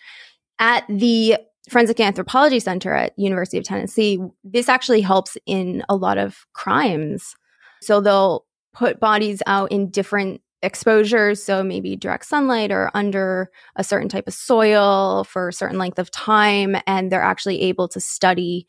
At the Forensic Anthropology Center at University of Tennessee, this actually helps in a lot of crimes. So they'll put bodies out in different exposures. So maybe direct sunlight or under a certain type of soil for a certain length of time. And they're actually able to study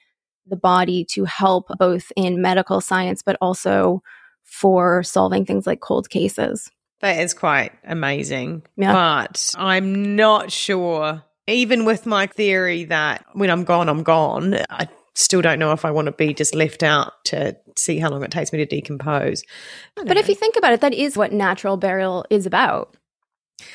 the body to help both in medical science, but also for solving things like cold cases.
That is quite amazing.
Yeah.
But I'm not sure, even with my theory that when I'm gone, I'm gone, I still don't know if I want to be just left out to see how long it takes me to decompose.
But if you think about it, that is what natural burial is about.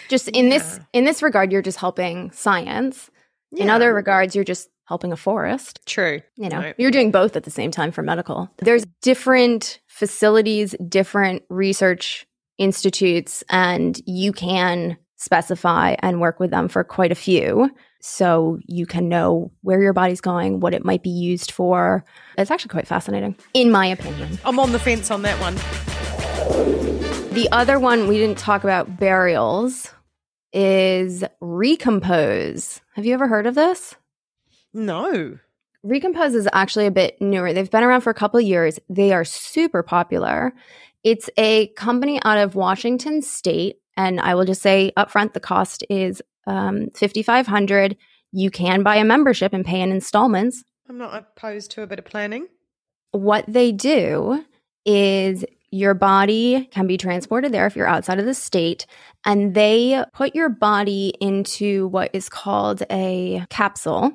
Just in this in this regard, you're just helping science. In other regards, you're just helping a forest.
True.
You know,
No.
you're doing both at the same time for medical. There's different facilities, different research institutes, and you can specify and work with them for quite a few. So you can know where your body's going, what it might be used for. It's actually quite fascinating, in my opinion.
I'm on the fence on that one.
The other one we didn't talk about burials is recompose. Have you ever heard of this?
No.
Recompose is actually a bit newer. They've been around for a couple of years. They are super popular. It's a company out of Washington State, and I will just say upfront, the cost is um, fifty five hundred. You can buy a membership and pay in installments.
I'm not opposed to a bit of planning.
What they do is your body can be transported there if you're outside of the state, and they put your body into what is called a capsule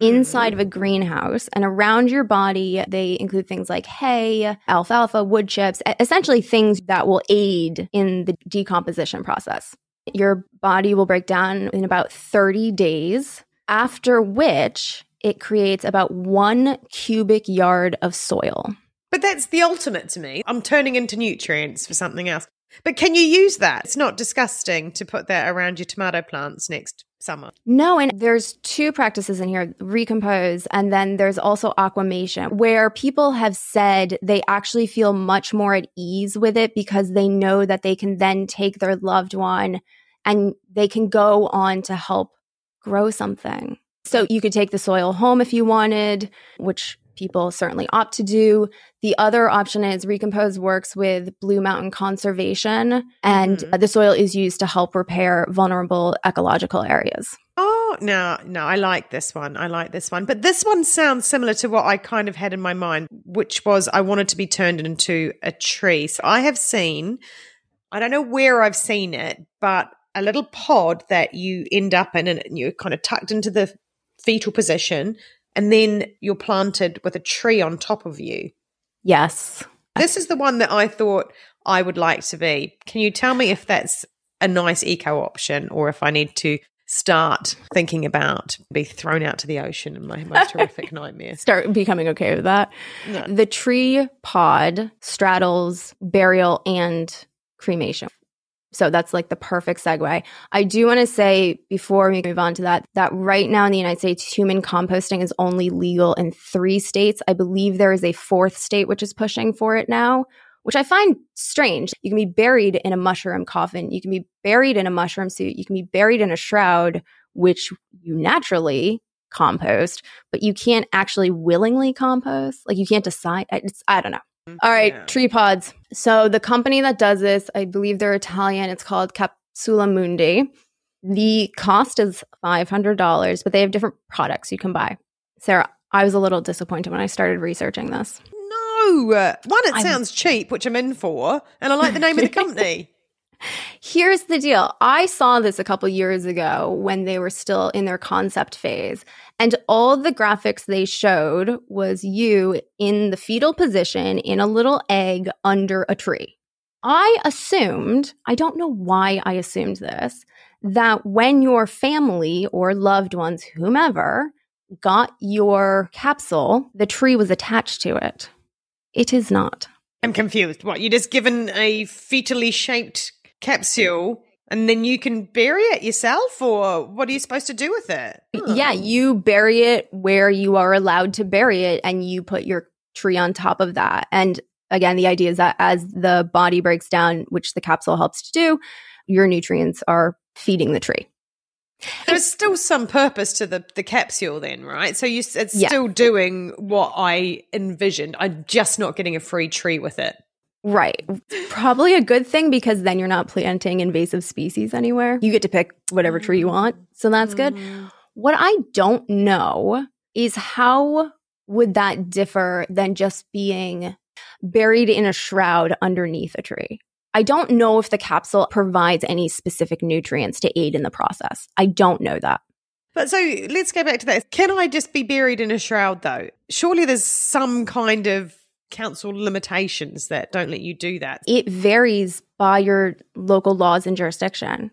inside of mm. a greenhouse. And around your body, they include things like hay, alfalfa, wood chips, essentially things that will aid in the decomposition process. Your body will break down in about 30 days, after which it creates about one cubic yard of soil.
But that's the ultimate to me. I'm turning into nutrients for something else. But can you use that? It's not disgusting to put that around your tomato plants next summer.
No, and there's two practices in here recompose, and then there's also aquamation, where people have said they actually feel much more at ease with it because they know that they can then take their loved one and they can go on to help grow something. So you could take the soil home if you wanted, which people certainly opt to do. The other option is Recompose works with Blue Mountain Conservation, and
Mhm.
the soil is used to help repair vulnerable ecological areas.
Oh, no, no, I like this one. I like this one. But this one sounds similar to what I kind of had in my mind, which was I wanted to be turned into a tree. So I have seen, I don't know where I've seen it, but a little pod that you end up in and you're kind of tucked into the fetal position and then you're planted with a tree on top of you.
Yes.
This is the one that I thought I would like to be. Can you tell me if that's a nice eco option or if I need to start thinking about be thrown out to the ocean in my most (laughs) horrific nightmare?
Start becoming okay with that.
No.
The tree pod straddles burial and cremation. So that's like the perfect segue. I do want to say before we move on to that, that right now in the United States, human composting is only legal in three states. I believe there is a fourth state which is pushing for it now, which I find strange. You can be buried in a mushroom coffin. You can be buried in a mushroom suit. You can be buried in a shroud, which you naturally compost, but you can't actually willingly compost. Like you can't decide. It's, I don't know. Mm-hmm. All right,
Yeah.
tree pods. So the company that does this, I believe they're Italian. It's called Capsula Mundi. The cost is five hundred dollars, but they have different products you can buy. Sarah, I was a little disappointed when I started researching this.
No. One, it
I'm-
sounds cheap, which I'm in for, and I like the name of the (laughs) company.
Here's the deal. I saw this a couple years ago when they were still in their concept phase. And all the graphics they showed was you in the fetal position in a little egg under a tree. I assumed, I don't know why I assumed this, that when your family or loved ones, whomever, got your capsule, the tree was attached to it. It is not.
I'm confused. What, you're just given a fetally shaped capsule and then you can bury it yourself, or what are you supposed to do with it?
Yeah, hmm. you bury it where you are allowed to bury it and you put your tree on top of that. And again, the idea is that as the body breaks down, which the capsule helps to do, your nutrients are feeding the tree.
There's still some purpose to the, the capsule, then, right? So you, it's
Yeah.
still doing what I envisioned. I'm just not getting a free tree with it.
Right. Probably a good thing because then you're not planting invasive species anywhere. You get to pick whatever tree you want. So that's good.
Mm.
What I don't know is how would that differ than just being buried in a shroud underneath a tree? I don't know if the capsule provides any specific nutrients to aid in the process. I don't know that.
But so let's go back to that. Can I just be buried in a shroud though? Surely there's some kind of council limitations that don't let you do that.
It varies by your local laws and jurisdiction.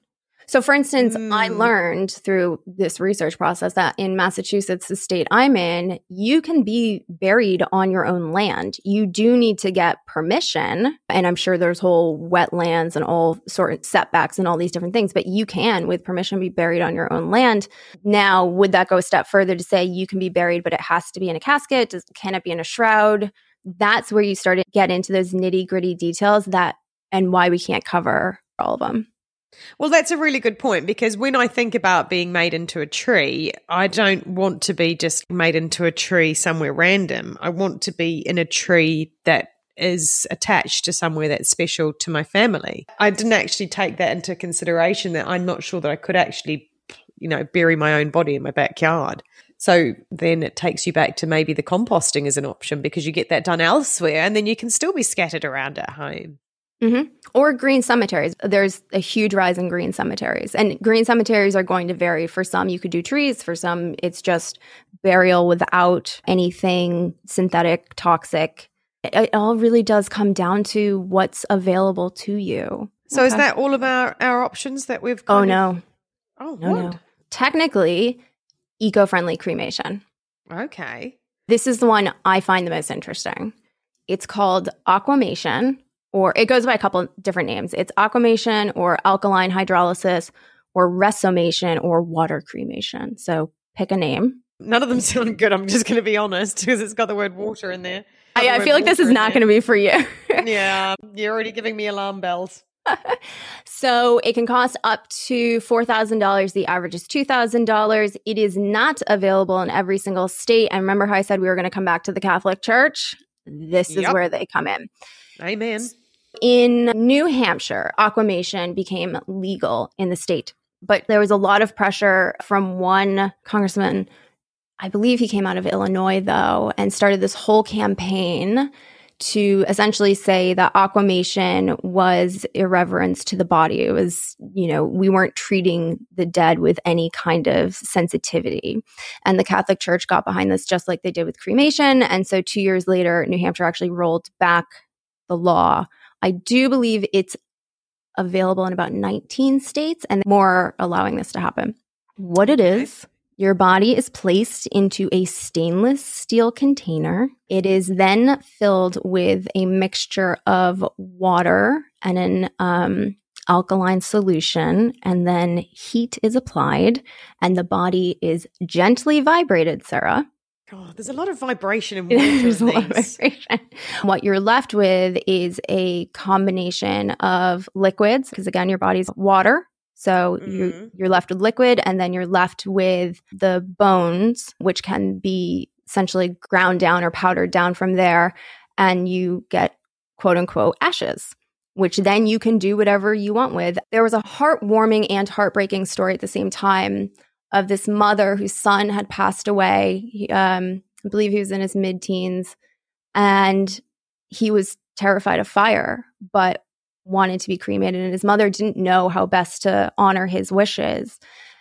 So, for instance, I
Mm.
learned through this research process that in Massachusetts, the state I'm in, you can be buried on your own land. You do need to get permission. And I'm sure there's whole wetlands and all sort of setbacks and all these different things, but you can, with permission, be buried on your own land. Now, would that go a step further to say you can be buried, but it has to be in a casket? Does, can it be in a shroud? That's where you start to get into those nitty gritty details that and why we can't cover all of them.
Well, that's a really good point because when I think about being made into a tree, I don't want to be just made into a tree somewhere random. I want to be in a tree that is attached to somewhere that's special to my family. I didn't actually take that into consideration that I'm not sure that I could actually, you know, bury my own body in my backyard. So then it takes you back to maybe the composting as an option because you get that done elsewhere and then you can still be scattered around at home.
hmm Or green cemeteries. There's a huge rise in green cemeteries. And green cemeteries are going to vary. For some, you could do trees. For some, it's just burial without anything synthetic, toxic. It, all really does come down to what's available to you.
So is that all of our, our options that we've
Oh,
kind of-
no.
Oh,
No,
what?
no. Technically, eco friendly cremation.
Okay.
This is the one I find the most interesting. It's called aquamation, or it goes by a couple different names. It's aquamation or alkaline hydrolysis or resomation or water cremation. So pick a name.
None of them (laughs) sound good. I'm just going to be honest because it's got the word water in there.
I, I feel like this is not going to be for you. (laughs)
Yeah, you're already giving me alarm bells. (laughs)
so it can cost up to $4,000. The average is $2,000. It is not available in every single state. And remember how I said we were going to come back to the Catholic Church? This is
Yep.
where they come in.
Amen.
In New Hampshire, aquamation became legal in the state, but there was a lot of pressure from one congressman. I believe he came out of Illinois, though, and started this whole campaign to essentially say that aquamation was irreverence to the body. It was, you know, we weren't treating the dead with any kind of sensitivity. And the Catholic Church got behind this just like they did with cremation. And so two years later, New Hampshire actually rolled back the law. I do believe it's available in about 19 states and more allowing this to happen. What it is, your body is placed into a stainless steel container. It is then filled with a mixture of water and an um, alkaline solution, and then heat is applied, and the body is gently vibrated, Sarah.
God, there's a lot of vibration in (laughs) water.
There's a lot of vibration. What you're left with is a combination of liquids, because again, your body's water. So you're,
Mhm.
you're left with liquid, and then you're left with the bones, which can be essentially ground down or powdered down from there. And you get quote unquote ashes, which then you can do whatever you want with. There was a heartwarming and heartbreaking story at the same time of this mother whose son had passed away. He, um, I believe he was in his mid teens and he was terrified of fire, but wanted to be cremated. And his mother didn't know how best to honor his wishes.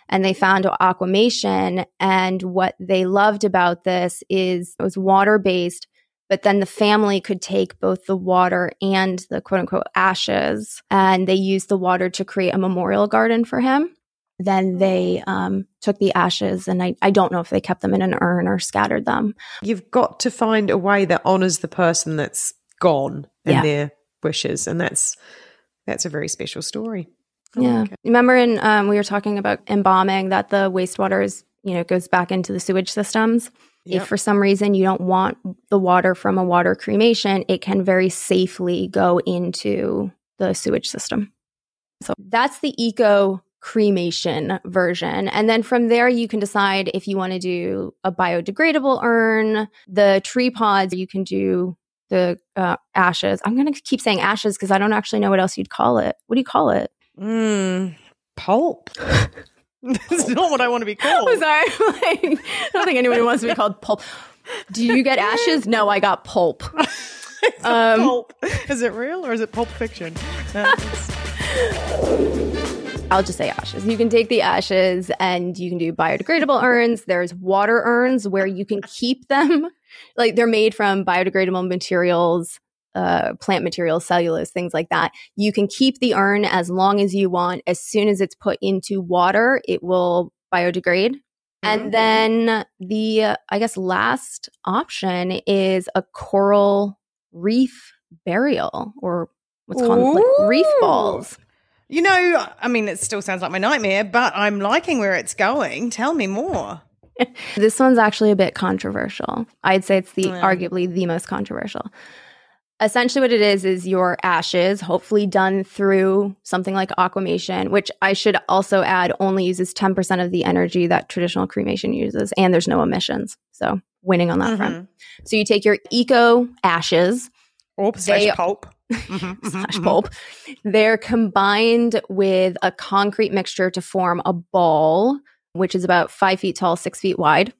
And they found aquamation. And what they loved about this is it was water based, but then the family could take both the water and the quote unquote ashes. And they used the water to create a memorial garden for him then they um, took the ashes and I, I don't know if they kept them in an urn or scattered them
You've got to find a way that honors the person that's gone and
Yeah.
their wishes, and that's that's a very special story.
Yeah. remember in um, we were talking about embalming that the wastewater is you know goes back into the sewage systems.
Yep.
if for some reason you don't want the water from a water cremation it can very safely go into the sewage system. So that's the eco cremation version. And then from there you can decide if you want to do a biodegradable urn the tree pods you can do the uh, ashes. I'm going to keep saying ashes because I don't actually know what else you'd call it. What do you call it?
Mm, pulp. (laughs) That's not what I want to be (laughs) called. (laughs)
I'm sorry. Like, I don't think anyone wants to be called pulp. Do you get ashes? No, I got pulp.
Um, pulp. Is it real or is it pulp fiction? No,
I'll just say ashes. You can take the ashes and you can do biodegradable urns. There's water urns where you can keep them. Like they're made from biodegradable materials, uh, plant materials, cellulose, things like that. You can keep the urn as long as you want. As soon as it's put into water, it will biodegrade. And then the, uh, I guess, last option is a coral reef burial or what's called like reef balls.
You know, I mean, it still sounds like my nightmare, but I'm liking where it's going. Tell me more. (laughs)
This one's actually a bit controversial. I'd say it's the
Yeah.
arguably the most controversial. Essentially, what it is is your ashes, hopefully done through something like aquamation, which I should also add only uses 10% of the energy that traditional cremation uses, and there's no emissions. So, winning on that front. So, you take your eco ashes,
Or
They- (laughs) (laughs)
slash pulp. Mhm, mhm,
slash pulp. They're combined with a concrete mixture to form a ball, which is about five feet tall, six feet wide.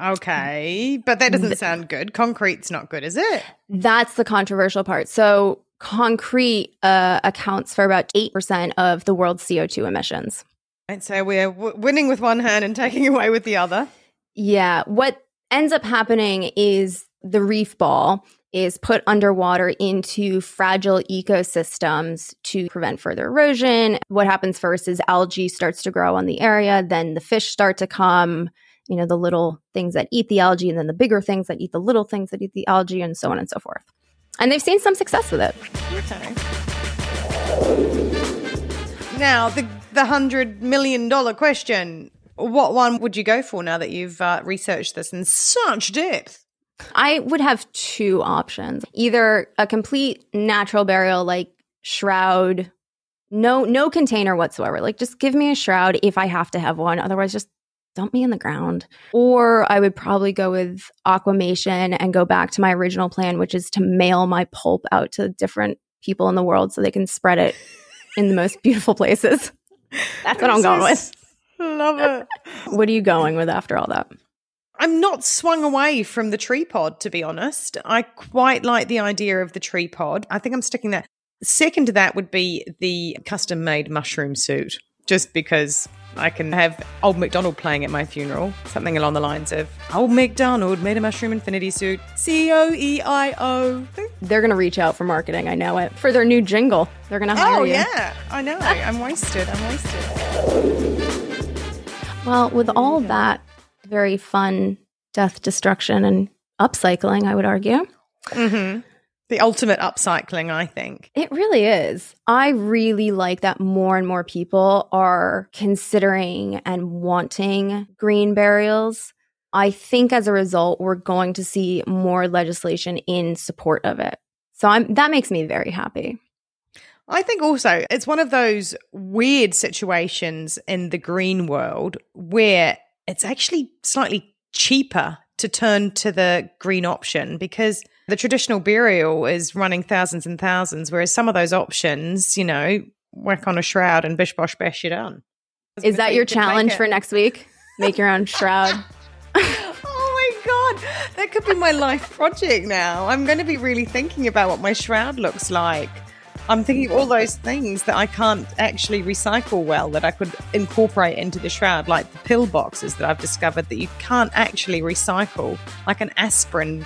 Okay, but that doesn't sound good. Concrete's not good, is it?
That's the controversial part. So, concrete uh, accounts for about 8% of the world's CO2 emissions.
And so we're w- winning with one hand and taking (laughs) away with the other.
Yeah. What ends up happening is the reef ball is put underwater into fragile ecosystems to prevent further erosion. What happens first is algae starts to grow on the area, then the fish start to come, you know, the little things that eat the algae, and then the bigger things that eat the little things that eat the algae, and so on and so forth. And they've seen some success with it.
Okay. Now the the hundred million dollar question: What one would you go for now that you've uh, researched this in such depth?
I would have two options. Either a complete natural burial like shroud, no no container whatsoever. Like just give me a shroud if I have to have one. Otherwise just dump me in the ground. Or I would probably go with aquamation and go back to my original plan which is to mail my pulp out to different people in the world so they can spread it in the most beautiful places. (laughs) That's what I'm going with.
Love it.
What are you going with after all that?
I'm not swung away from the tree pod, to be honest. I quite like the idea of the tree pod. I think I'm sticking that. Second to that would be the custom made mushroom suit, just because I can have Old MacDonald playing at my funeral. Something along the lines of Old MacDonald made a mushroom infinity suit. C O E I O.
They're going to reach out for marketing, I know it. For their new jingle. They're going to hire
Oh,
you.
yeah. I know. I'm wasted. I'm wasted.
Well, with all that very fun death, destruction, and upcycling, I would argue,
hmm The ultimate upcycling, I think.
it really is. I really like that more and more people are considering and wanting green burials. I think as a result, we're going to see more legislation in support of it. So I'm that makes me very happy.
I think also it's one of those weird situations in the green world where it's actually slightly cheaper to turn to the green option because the traditional burial is running thousands and thousands, whereas some of those options, you know, whack on a shroud and bish bosh bash you're done.
Is that your
You
challenge for next week? Make your own (laughs) shroud.
Oh my god, that could be my life project now. I'm going to be really thinking about what my shroud looks like. I'm thinking of all those things that I can't actually recycle well that I could incorporate into the shroud, like the pill boxes that I've discovered that you can't actually recycle, like an aspirin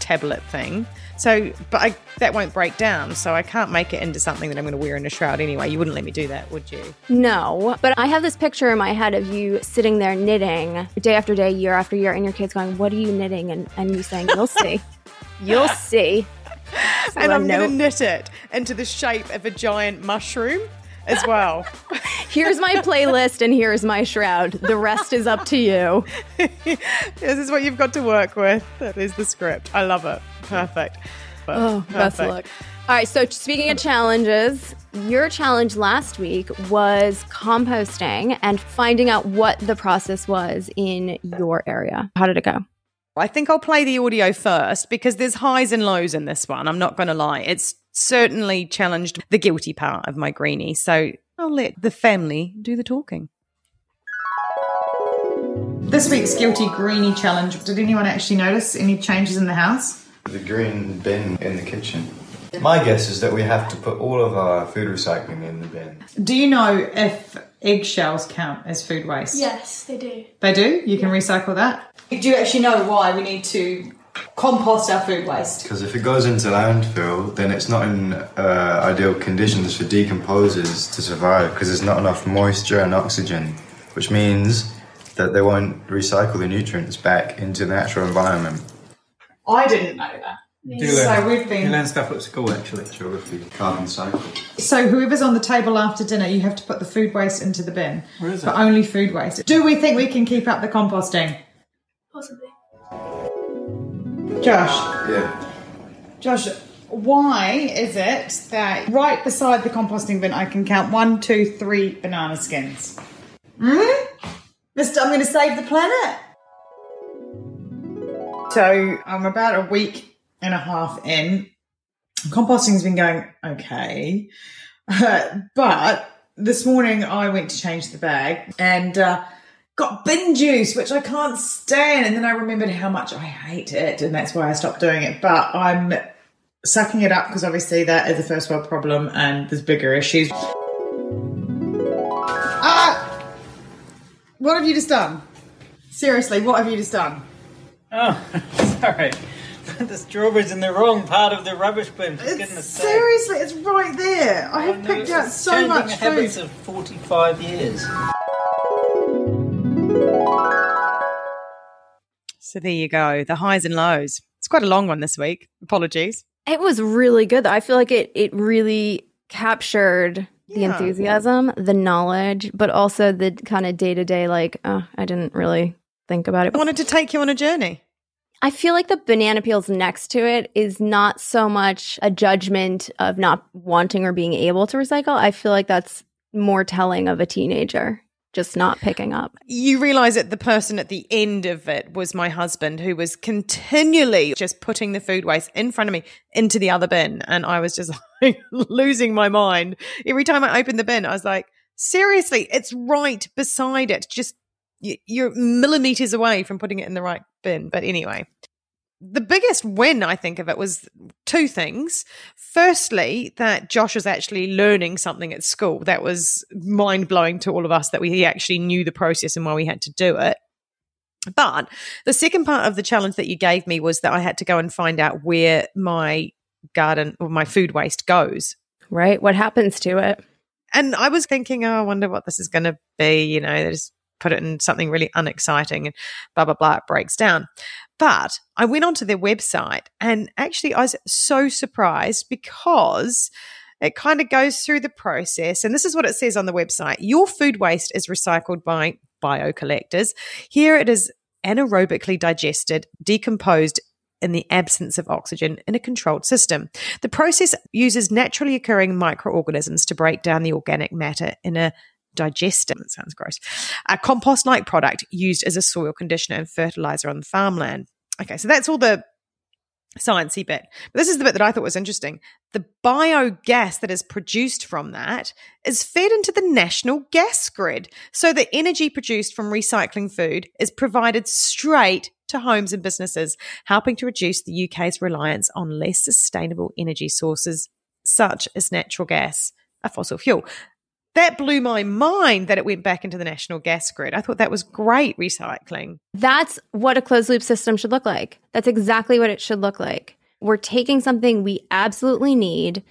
tablet thing. So, but I, that won't break down, so I can't make it into something that I'm going to wear in a shroud anyway. You wouldn't let me do that, would you?
No, but I have this picture in my head of you sitting there knitting day after day, year after year, and your kids going, What are you knitting? And, and you saying, You'll see. (laughs) You'll see. (laughs) So
and I'm going to knit it into the shape of a giant mushroom as well. (laughs)
Here's my playlist and here's my shroud. The rest is up to you. (laughs)
this is what you've got to work with. That is the script. I love it. Perfect.
Oh, best luck. All right, so speaking of challenges, your challenge last week was composting and finding out what the process was in your area. How did it go?
I think I'll play the audio first because there's highs and lows in this one. I'm not going to lie. It's certainly challenged the guilty part of my greenie. So I'll let the family do the talking.
This week's Guilty Greenie Challenge. Did anyone actually notice any changes in the house?
The green bin in the kitchen. My guess is that we have to put all of our food recycling in the bin.
Do you know if eggshells count as food waste?
Yes, they do.
They do? You can recycle that? Do you actually know why we need to compost our food waste?
Because if it goes into landfill, then it's not in uh, ideal conditions for decomposers to survive because there's not enough moisture and oxygen, which means that they won't recycle the nutrients back into the natural environment.
I didn't know that. So we've been.
You learn stuff at school, actually.
Geography, carbon cycle.
So whoever's on the table after dinner, you have to put the food waste into the bin.
Where is
But
it?
only food waste. Do we think we can keep up the composting?
Possibly.
Josh,
Yeah.
Josh, why is it that right beside the composting bin I can count one, two, three banana skins? Hmm? Mister, I'm going to save the planet. So I'm about a week and a half in. Composting's been going okay, Uh, (laughs) but this morning I went to change the bag and uh, got bin juice, which I can't stand. And then I remembered how much I hate it, and that's why I stopped doing it. But I'm sucking it up because obviously that is a first world problem and there's bigger issues. Ah! What have you just done? Seriously, what have you just done?
Oh, (laughs) sorry. (laughs) the strawberries in the wrong part of the rubbish bin. For goodness
It's,
sake.
seriously, it's right there. I have
I know,
picked out so
changing
much
the habits
food.
of 45 years.
So there you go. The highs and lows. It's quite a long one this week. Apologies.
It was really good. I feel like it it really captured the
Yeah.
enthusiasm, the knowledge, but also the kind of day to day like, oh, I didn't really think about it.
I wanted to take you on a journey.
I feel like the banana peels next to it is not so much a judgment of not wanting or being able to recycle. I feel like that's more telling of a teenager just not picking up.
You realize that the person at the end of it was my husband who was continually just putting the food waste in front of me into the other bin. And I was just (laughs) like losing my mind. Every time I opened the bin, I was like, seriously, it's right beside it. Just you're millimeters away from putting it in the right bin. But anyway, the biggest win, I think, of it was two things. Firstly, that Josh was actually learning something at school that was mind blowing to all of us that we he actually knew the process and why we had to do it. But the second part of the challenge that you gave me was that I had to go and find out where my garden or my food waste goes.
Right? What happens to it?
And I was thinking, oh, I wonder what this is going to be. You know, they just put it in something really unexciting and blah, blah, blah. It breaks down. But I went onto their website and actually I was so surprised because it kind of goes through the process. And this is what it says on the website Your food waste is recycled by bio collectors. Here it is anaerobically digested, decomposed in the absence of oxygen in a controlled system. The process uses naturally occurring microorganisms to break down the organic matter in a digester. That sounds gross. A compost like product used as a soil conditioner and fertilizer on the farmland. Okay, so that's all the sciencey bit. But this is the bit that I thought was interesting. The biogas that is produced from that is fed into the national gas grid. So the energy produced from recycling food is provided straight to homes and businesses, helping to reduce the UK's reliance on less sustainable energy sources such as natural gas, a fossil fuel. That blew my mind that it went back into the national gas grid. I thought that was great recycling.
That's what a closed loop system should look like. That's exactly what it should look like. We're taking something we absolutely need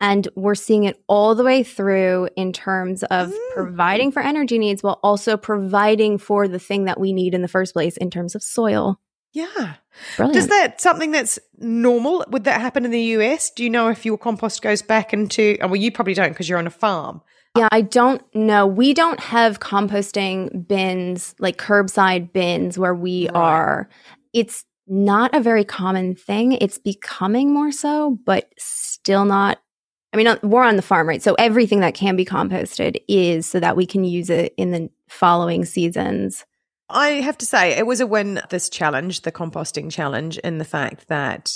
and we're seeing it all the way through in terms of mm. providing for energy needs while also providing for the thing that we need in the first place in terms of soil.
Yeah.
Brilliant.
Does that something that's normal? Would that happen in the US? Do you know if your compost goes back into? Oh, well, you probably don't because you're on a farm.
Yeah, I don't know. We don't have composting bins, like curbside bins where we are. It's not a very common thing. It's becoming more so, but still not. I mean, we're on the farm, right? So everything that can be composted is so that we can use it in the following seasons.
I have to say, it was a win, this challenge, the composting challenge, in the fact that.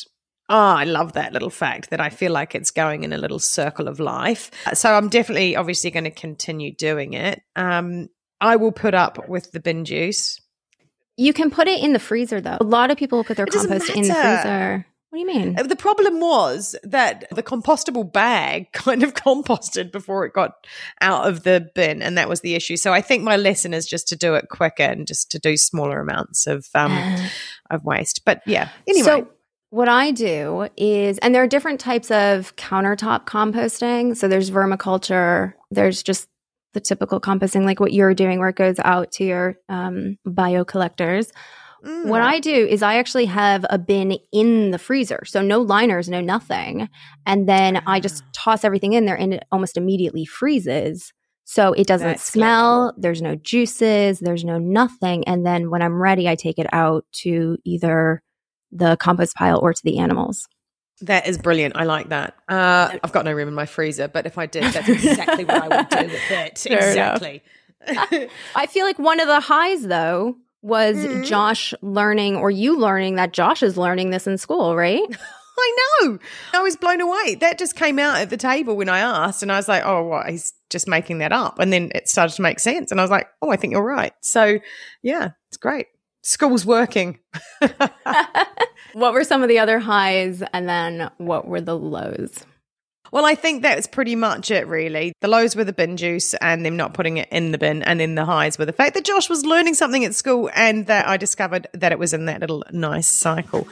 Oh, I love that little fact that I feel like it's going in a little circle of life. So I'm definitely, obviously, going to continue doing it. Um, I will put up with the bin juice.
You can put it in the freezer though. A lot of people put their
It
compost in the freezer. What do you mean?
The problem was that the compostable bag (laughs) kind of composted before it got out of the bin, and that was the issue. So I think my lesson is just to do it quicker and just to do smaller amounts of um, (sighs) of waste. But yeah, anyway.
So what I do is, and there are different types of countertop composting. So there's vermiculture. There's just the typical composting, like what you're doing, where it goes out to your um, bio collectors.
Mm.
What I do is I actually have a bin in the freezer. So no liners, no nothing. And then I just
Ah.
toss everything in there and it almost immediately freezes. So it doesn't
That's
smell, there's no juices, there's no nothing. And then when I'm ready, I take it out to either the compost pile or to the animals.
That is brilliant. I like that. Uh, I've got no room in my freezer, but if I did, that's (laughs) exactly what I would do with it. (laughs)
Fair
exactly. (laughs)
I feel like one of the highs though was
Mhm.
Josh learning or you learning that Josh is learning this in school, right?
I know. I was blown away. That just came out at the table when I asked, and I was like, "Oh, what? He's just making that up." And then it started to make sense, and I was like, "Oh, I think you're right." So, yeah, it's great. School's working. (laughs) (laughs)
what were some of the other highs and then what were the lows?
Well, I think that's pretty much it, really. The lows were the bin juice and them not putting it in the bin, and then the highs were the fact that Josh was learning something at school and that I discovered that it was in that little nice cycle.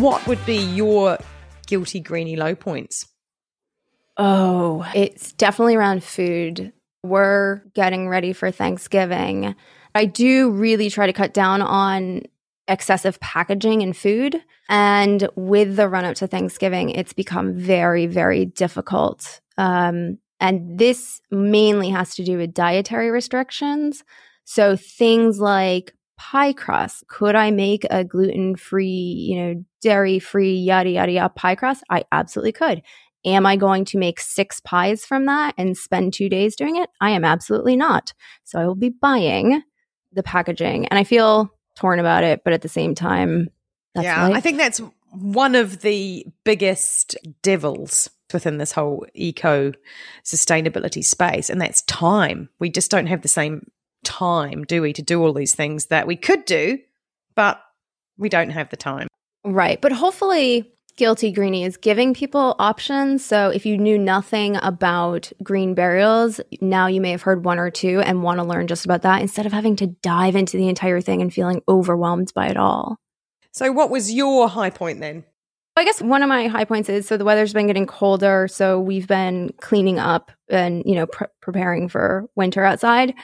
What would be your guilty greenie low points?
Oh, it's definitely around food. We're getting ready for Thanksgiving. I do really try to cut down on excessive packaging in food. And with the run up to Thanksgiving, it's become very, very difficult. Um, and this mainly has to do with dietary restrictions. So things like pie crust. Could I make a gluten free, you know, dairy free, yada, yada, yada pie crust? I absolutely could. Am I going to make six pies from that and spend two days doing it? I am absolutely not. So I will be buying the packaging. And I feel torn about it, but at the same time, that's
yeah,
life.
I think that's one of the biggest devils within this whole eco sustainability space, and that's time. We just don't have the same time, do we, to do all these things that we could do, but we don't have the time.
Right. But hopefully, Guilty Greenie is giving people options. So if you knew nothing about green burials, now you may have heard one or two and want to learn just about that instead of having to dive into the entire thing and feeling overwhelmed by it all.
So, what was your high point then?
I guess one of my high points is so the weather's been getting colder, so we've been cleaning up and you know pre- preparing for winter outside.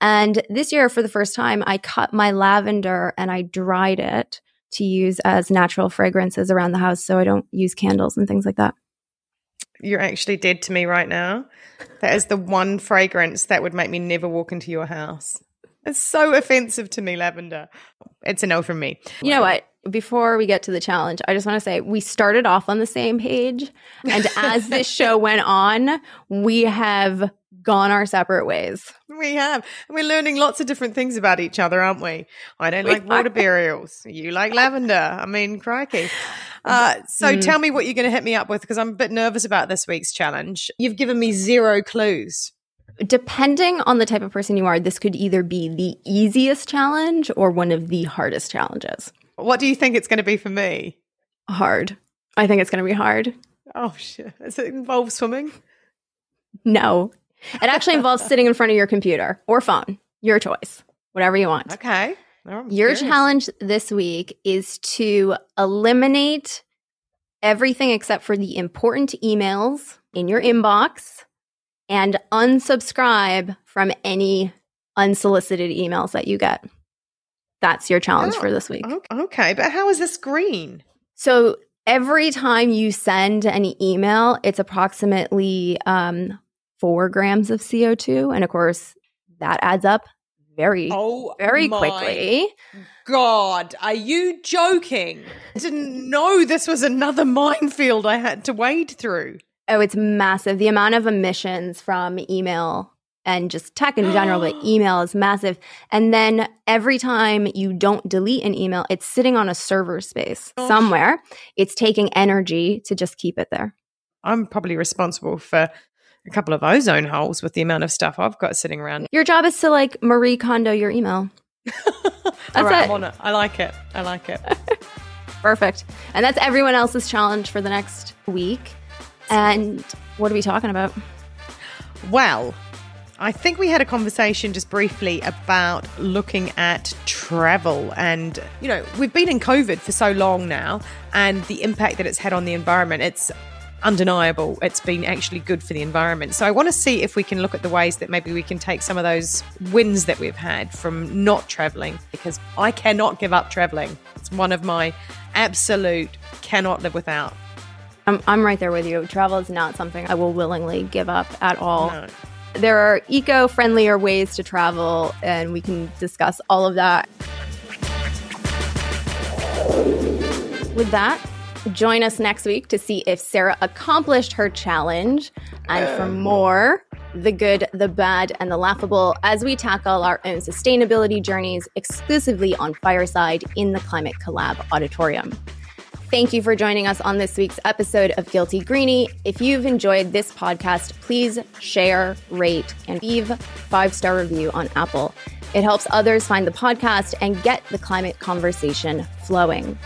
And this year, for the first time, I cut my lavender and I dried it to use as natural fragrances around the house, so I don't use candles and things like that.
You're actually dead to me right now. That is the one fragrance that would make me never walk into your house. It's so offensive to me, lavender. It's a no from me.
You know what? Before we get to the challenge, I just want to say we started off on the same page. And as this (laughs) show went on, we have gone our separate ways.
We have. And we're learning lots of different things about each other, aren't we? I don't
We
like water burials. You like lavender. I mean, crikey. Uh, so
Mm.
tell me what you're going to hit me up with because I'm a bit nervous about this week's challenge. You've given me zero clues.
Depending on the type of person you are, this could either be the easiest challenge or one of the hardest challenges.
What do you think it's going to be for me?
Hard. I think it's going to be hard.
Oh, shit. Does it involve swimming?
No. It actually involves sitting in front of your computer or phone, your choice, whatever you want.
Okay. I'm
Your
curious.
challenge this week is to eliminate everything except for the important emails in your inbox and unsubscribe from any unsolicited emails that you get. That's your challenge
Oh,
for this week.
Okay, but how is this green?
So every time you send an email, it's approximately um, four grams of CO2. And of course, that adds up very,
Oh,
very
my
quickly.
God, are you joking? I didn't know this was another (laughs) minefield I had to wade through.
Oh, it's massive. The amount of emissions from email and just tech in general, but (gasps) email is massive. And then every time you don't delete an email, it's sitting on a server space somewhere. It's taking energy to just keep it there.
I'm probably responsible for a couple of ozone holes with the amount of stuff I've got sitting around.
Your job is to like Marie Kondo your email. (laughs)
All right,
it.
I'm on it. I like it. I like it. (laughs)
Perfect. And that's everyone else's challenge for the next week. And what are we talking about?
Well, I think we had a conversation just briefly about looking at travel. And, you know, we've been in COVID for so long now, and the impact that it's had on the environment, it's undeniable. It's been actually good for the environment. So I want to see if we can look at the ways that maybe we can take some of those wins that we've had from not traveling, because I cannot give up traveling. It's one of my absolute cannot live without.
I'm, I'm right there with you. Travel is not something I will willingly give up at all.
No.
There are eco friendlier ways to travel, and we can discuss all of that. With that, join us next week to see if Sarah accomplished her challenge. And for more, the good, the bad, and the laughable as we tackle our own sustainability journeys exclusively on Fireside in the Climate Collab Auditorium. Thank you for joining us on this week's episode of Guilty Greenie. If you've enjoyed this podcast, please share, rate, and leave five star review on Apple. It helps others find the podcast and get the climate conversation flowing.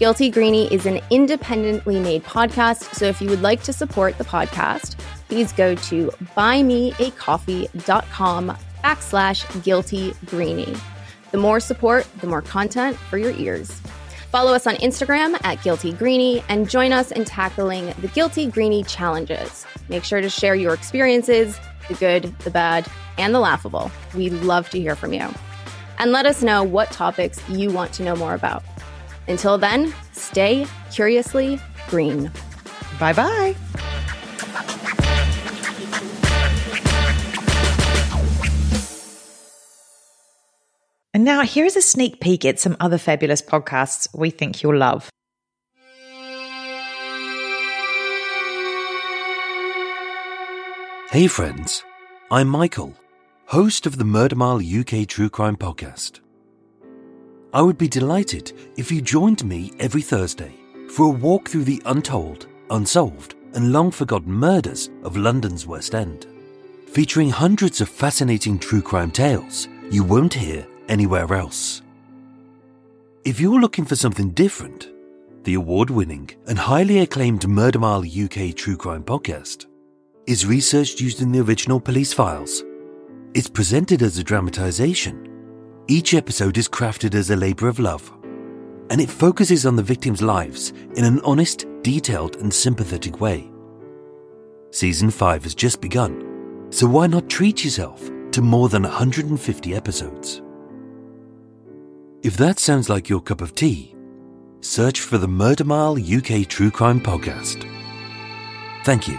Guilty Greenie is an independently made podcast, so if you would like to support the podcast, please go to buymeacoffee.com backslash guilty greenie. The more support, the more content for your ears. Follow us on Instagram at Guilty Greenie and join us in tackling the Guilty Greenie challenges. Make sure to share your experiences the good, the bad, and the laughable. We love to hear from you. And let us know what topics you want to know more about. Until then, stay curiously green.
Bye bye. And now here's a sneak peek at some other fabulous podcasts we think you'll love.
Hey friends, I'm Michael, host of the Murder Mile UK True Crime Podcast. I would be delighted if you joined me every Thursday for a walk through the untold, unsolved, and long forgotten murders of London's West End, featuring hundreds of fascinating true crime tales you won't hear anywhere else. If you're looking for something different, the award winning and highly acclaimed Murder Mile UK True Crime Podcast is researched using the original police files. It's presented as a dramatization. Each episode is crafted as a labor of love, and it focuses on the victims' lives in an honest, detailed, and sympathetic way. Season 5 has just begun, so why not treat yourself to more than 150 episodes? If that sounds like your cup of tea, search for the Murder Mile UK True Crime Podcast. Thank you.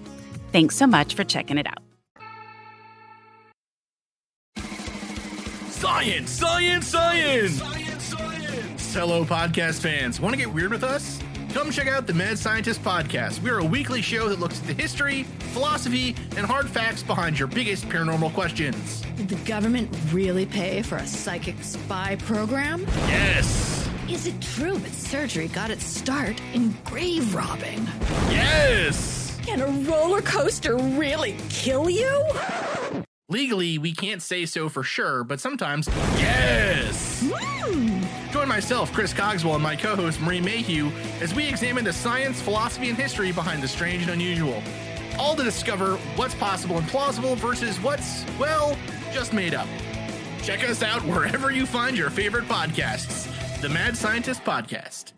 Thanks so much for checking it out.
Science, science, science! Science, science! Hello, podcast fans. Want to get weird with us? Come check out the Mad Scientist Podcast. We're a weekly show that looks at the history, philosophy, and hard facts behind your biggest paranormal questions.
Did the government really pay for a psychic spy program?
Yes!
Is it true that surgery got its start in grave robbing?
Yes!
Can a roller coaster really kill you?
Legally, we can't say so for sure, but sometimes, yes! Hmm. Join myself, Chris Cogswell, and my co host, Marie Mayhew, as we examine the science, philosophy, and history behind the strange and unusual. All to discover what's possible and plausible versus what's, well, just made up. Check us out wherever you find your favorite podcasts. The Mad Scientist Podcast.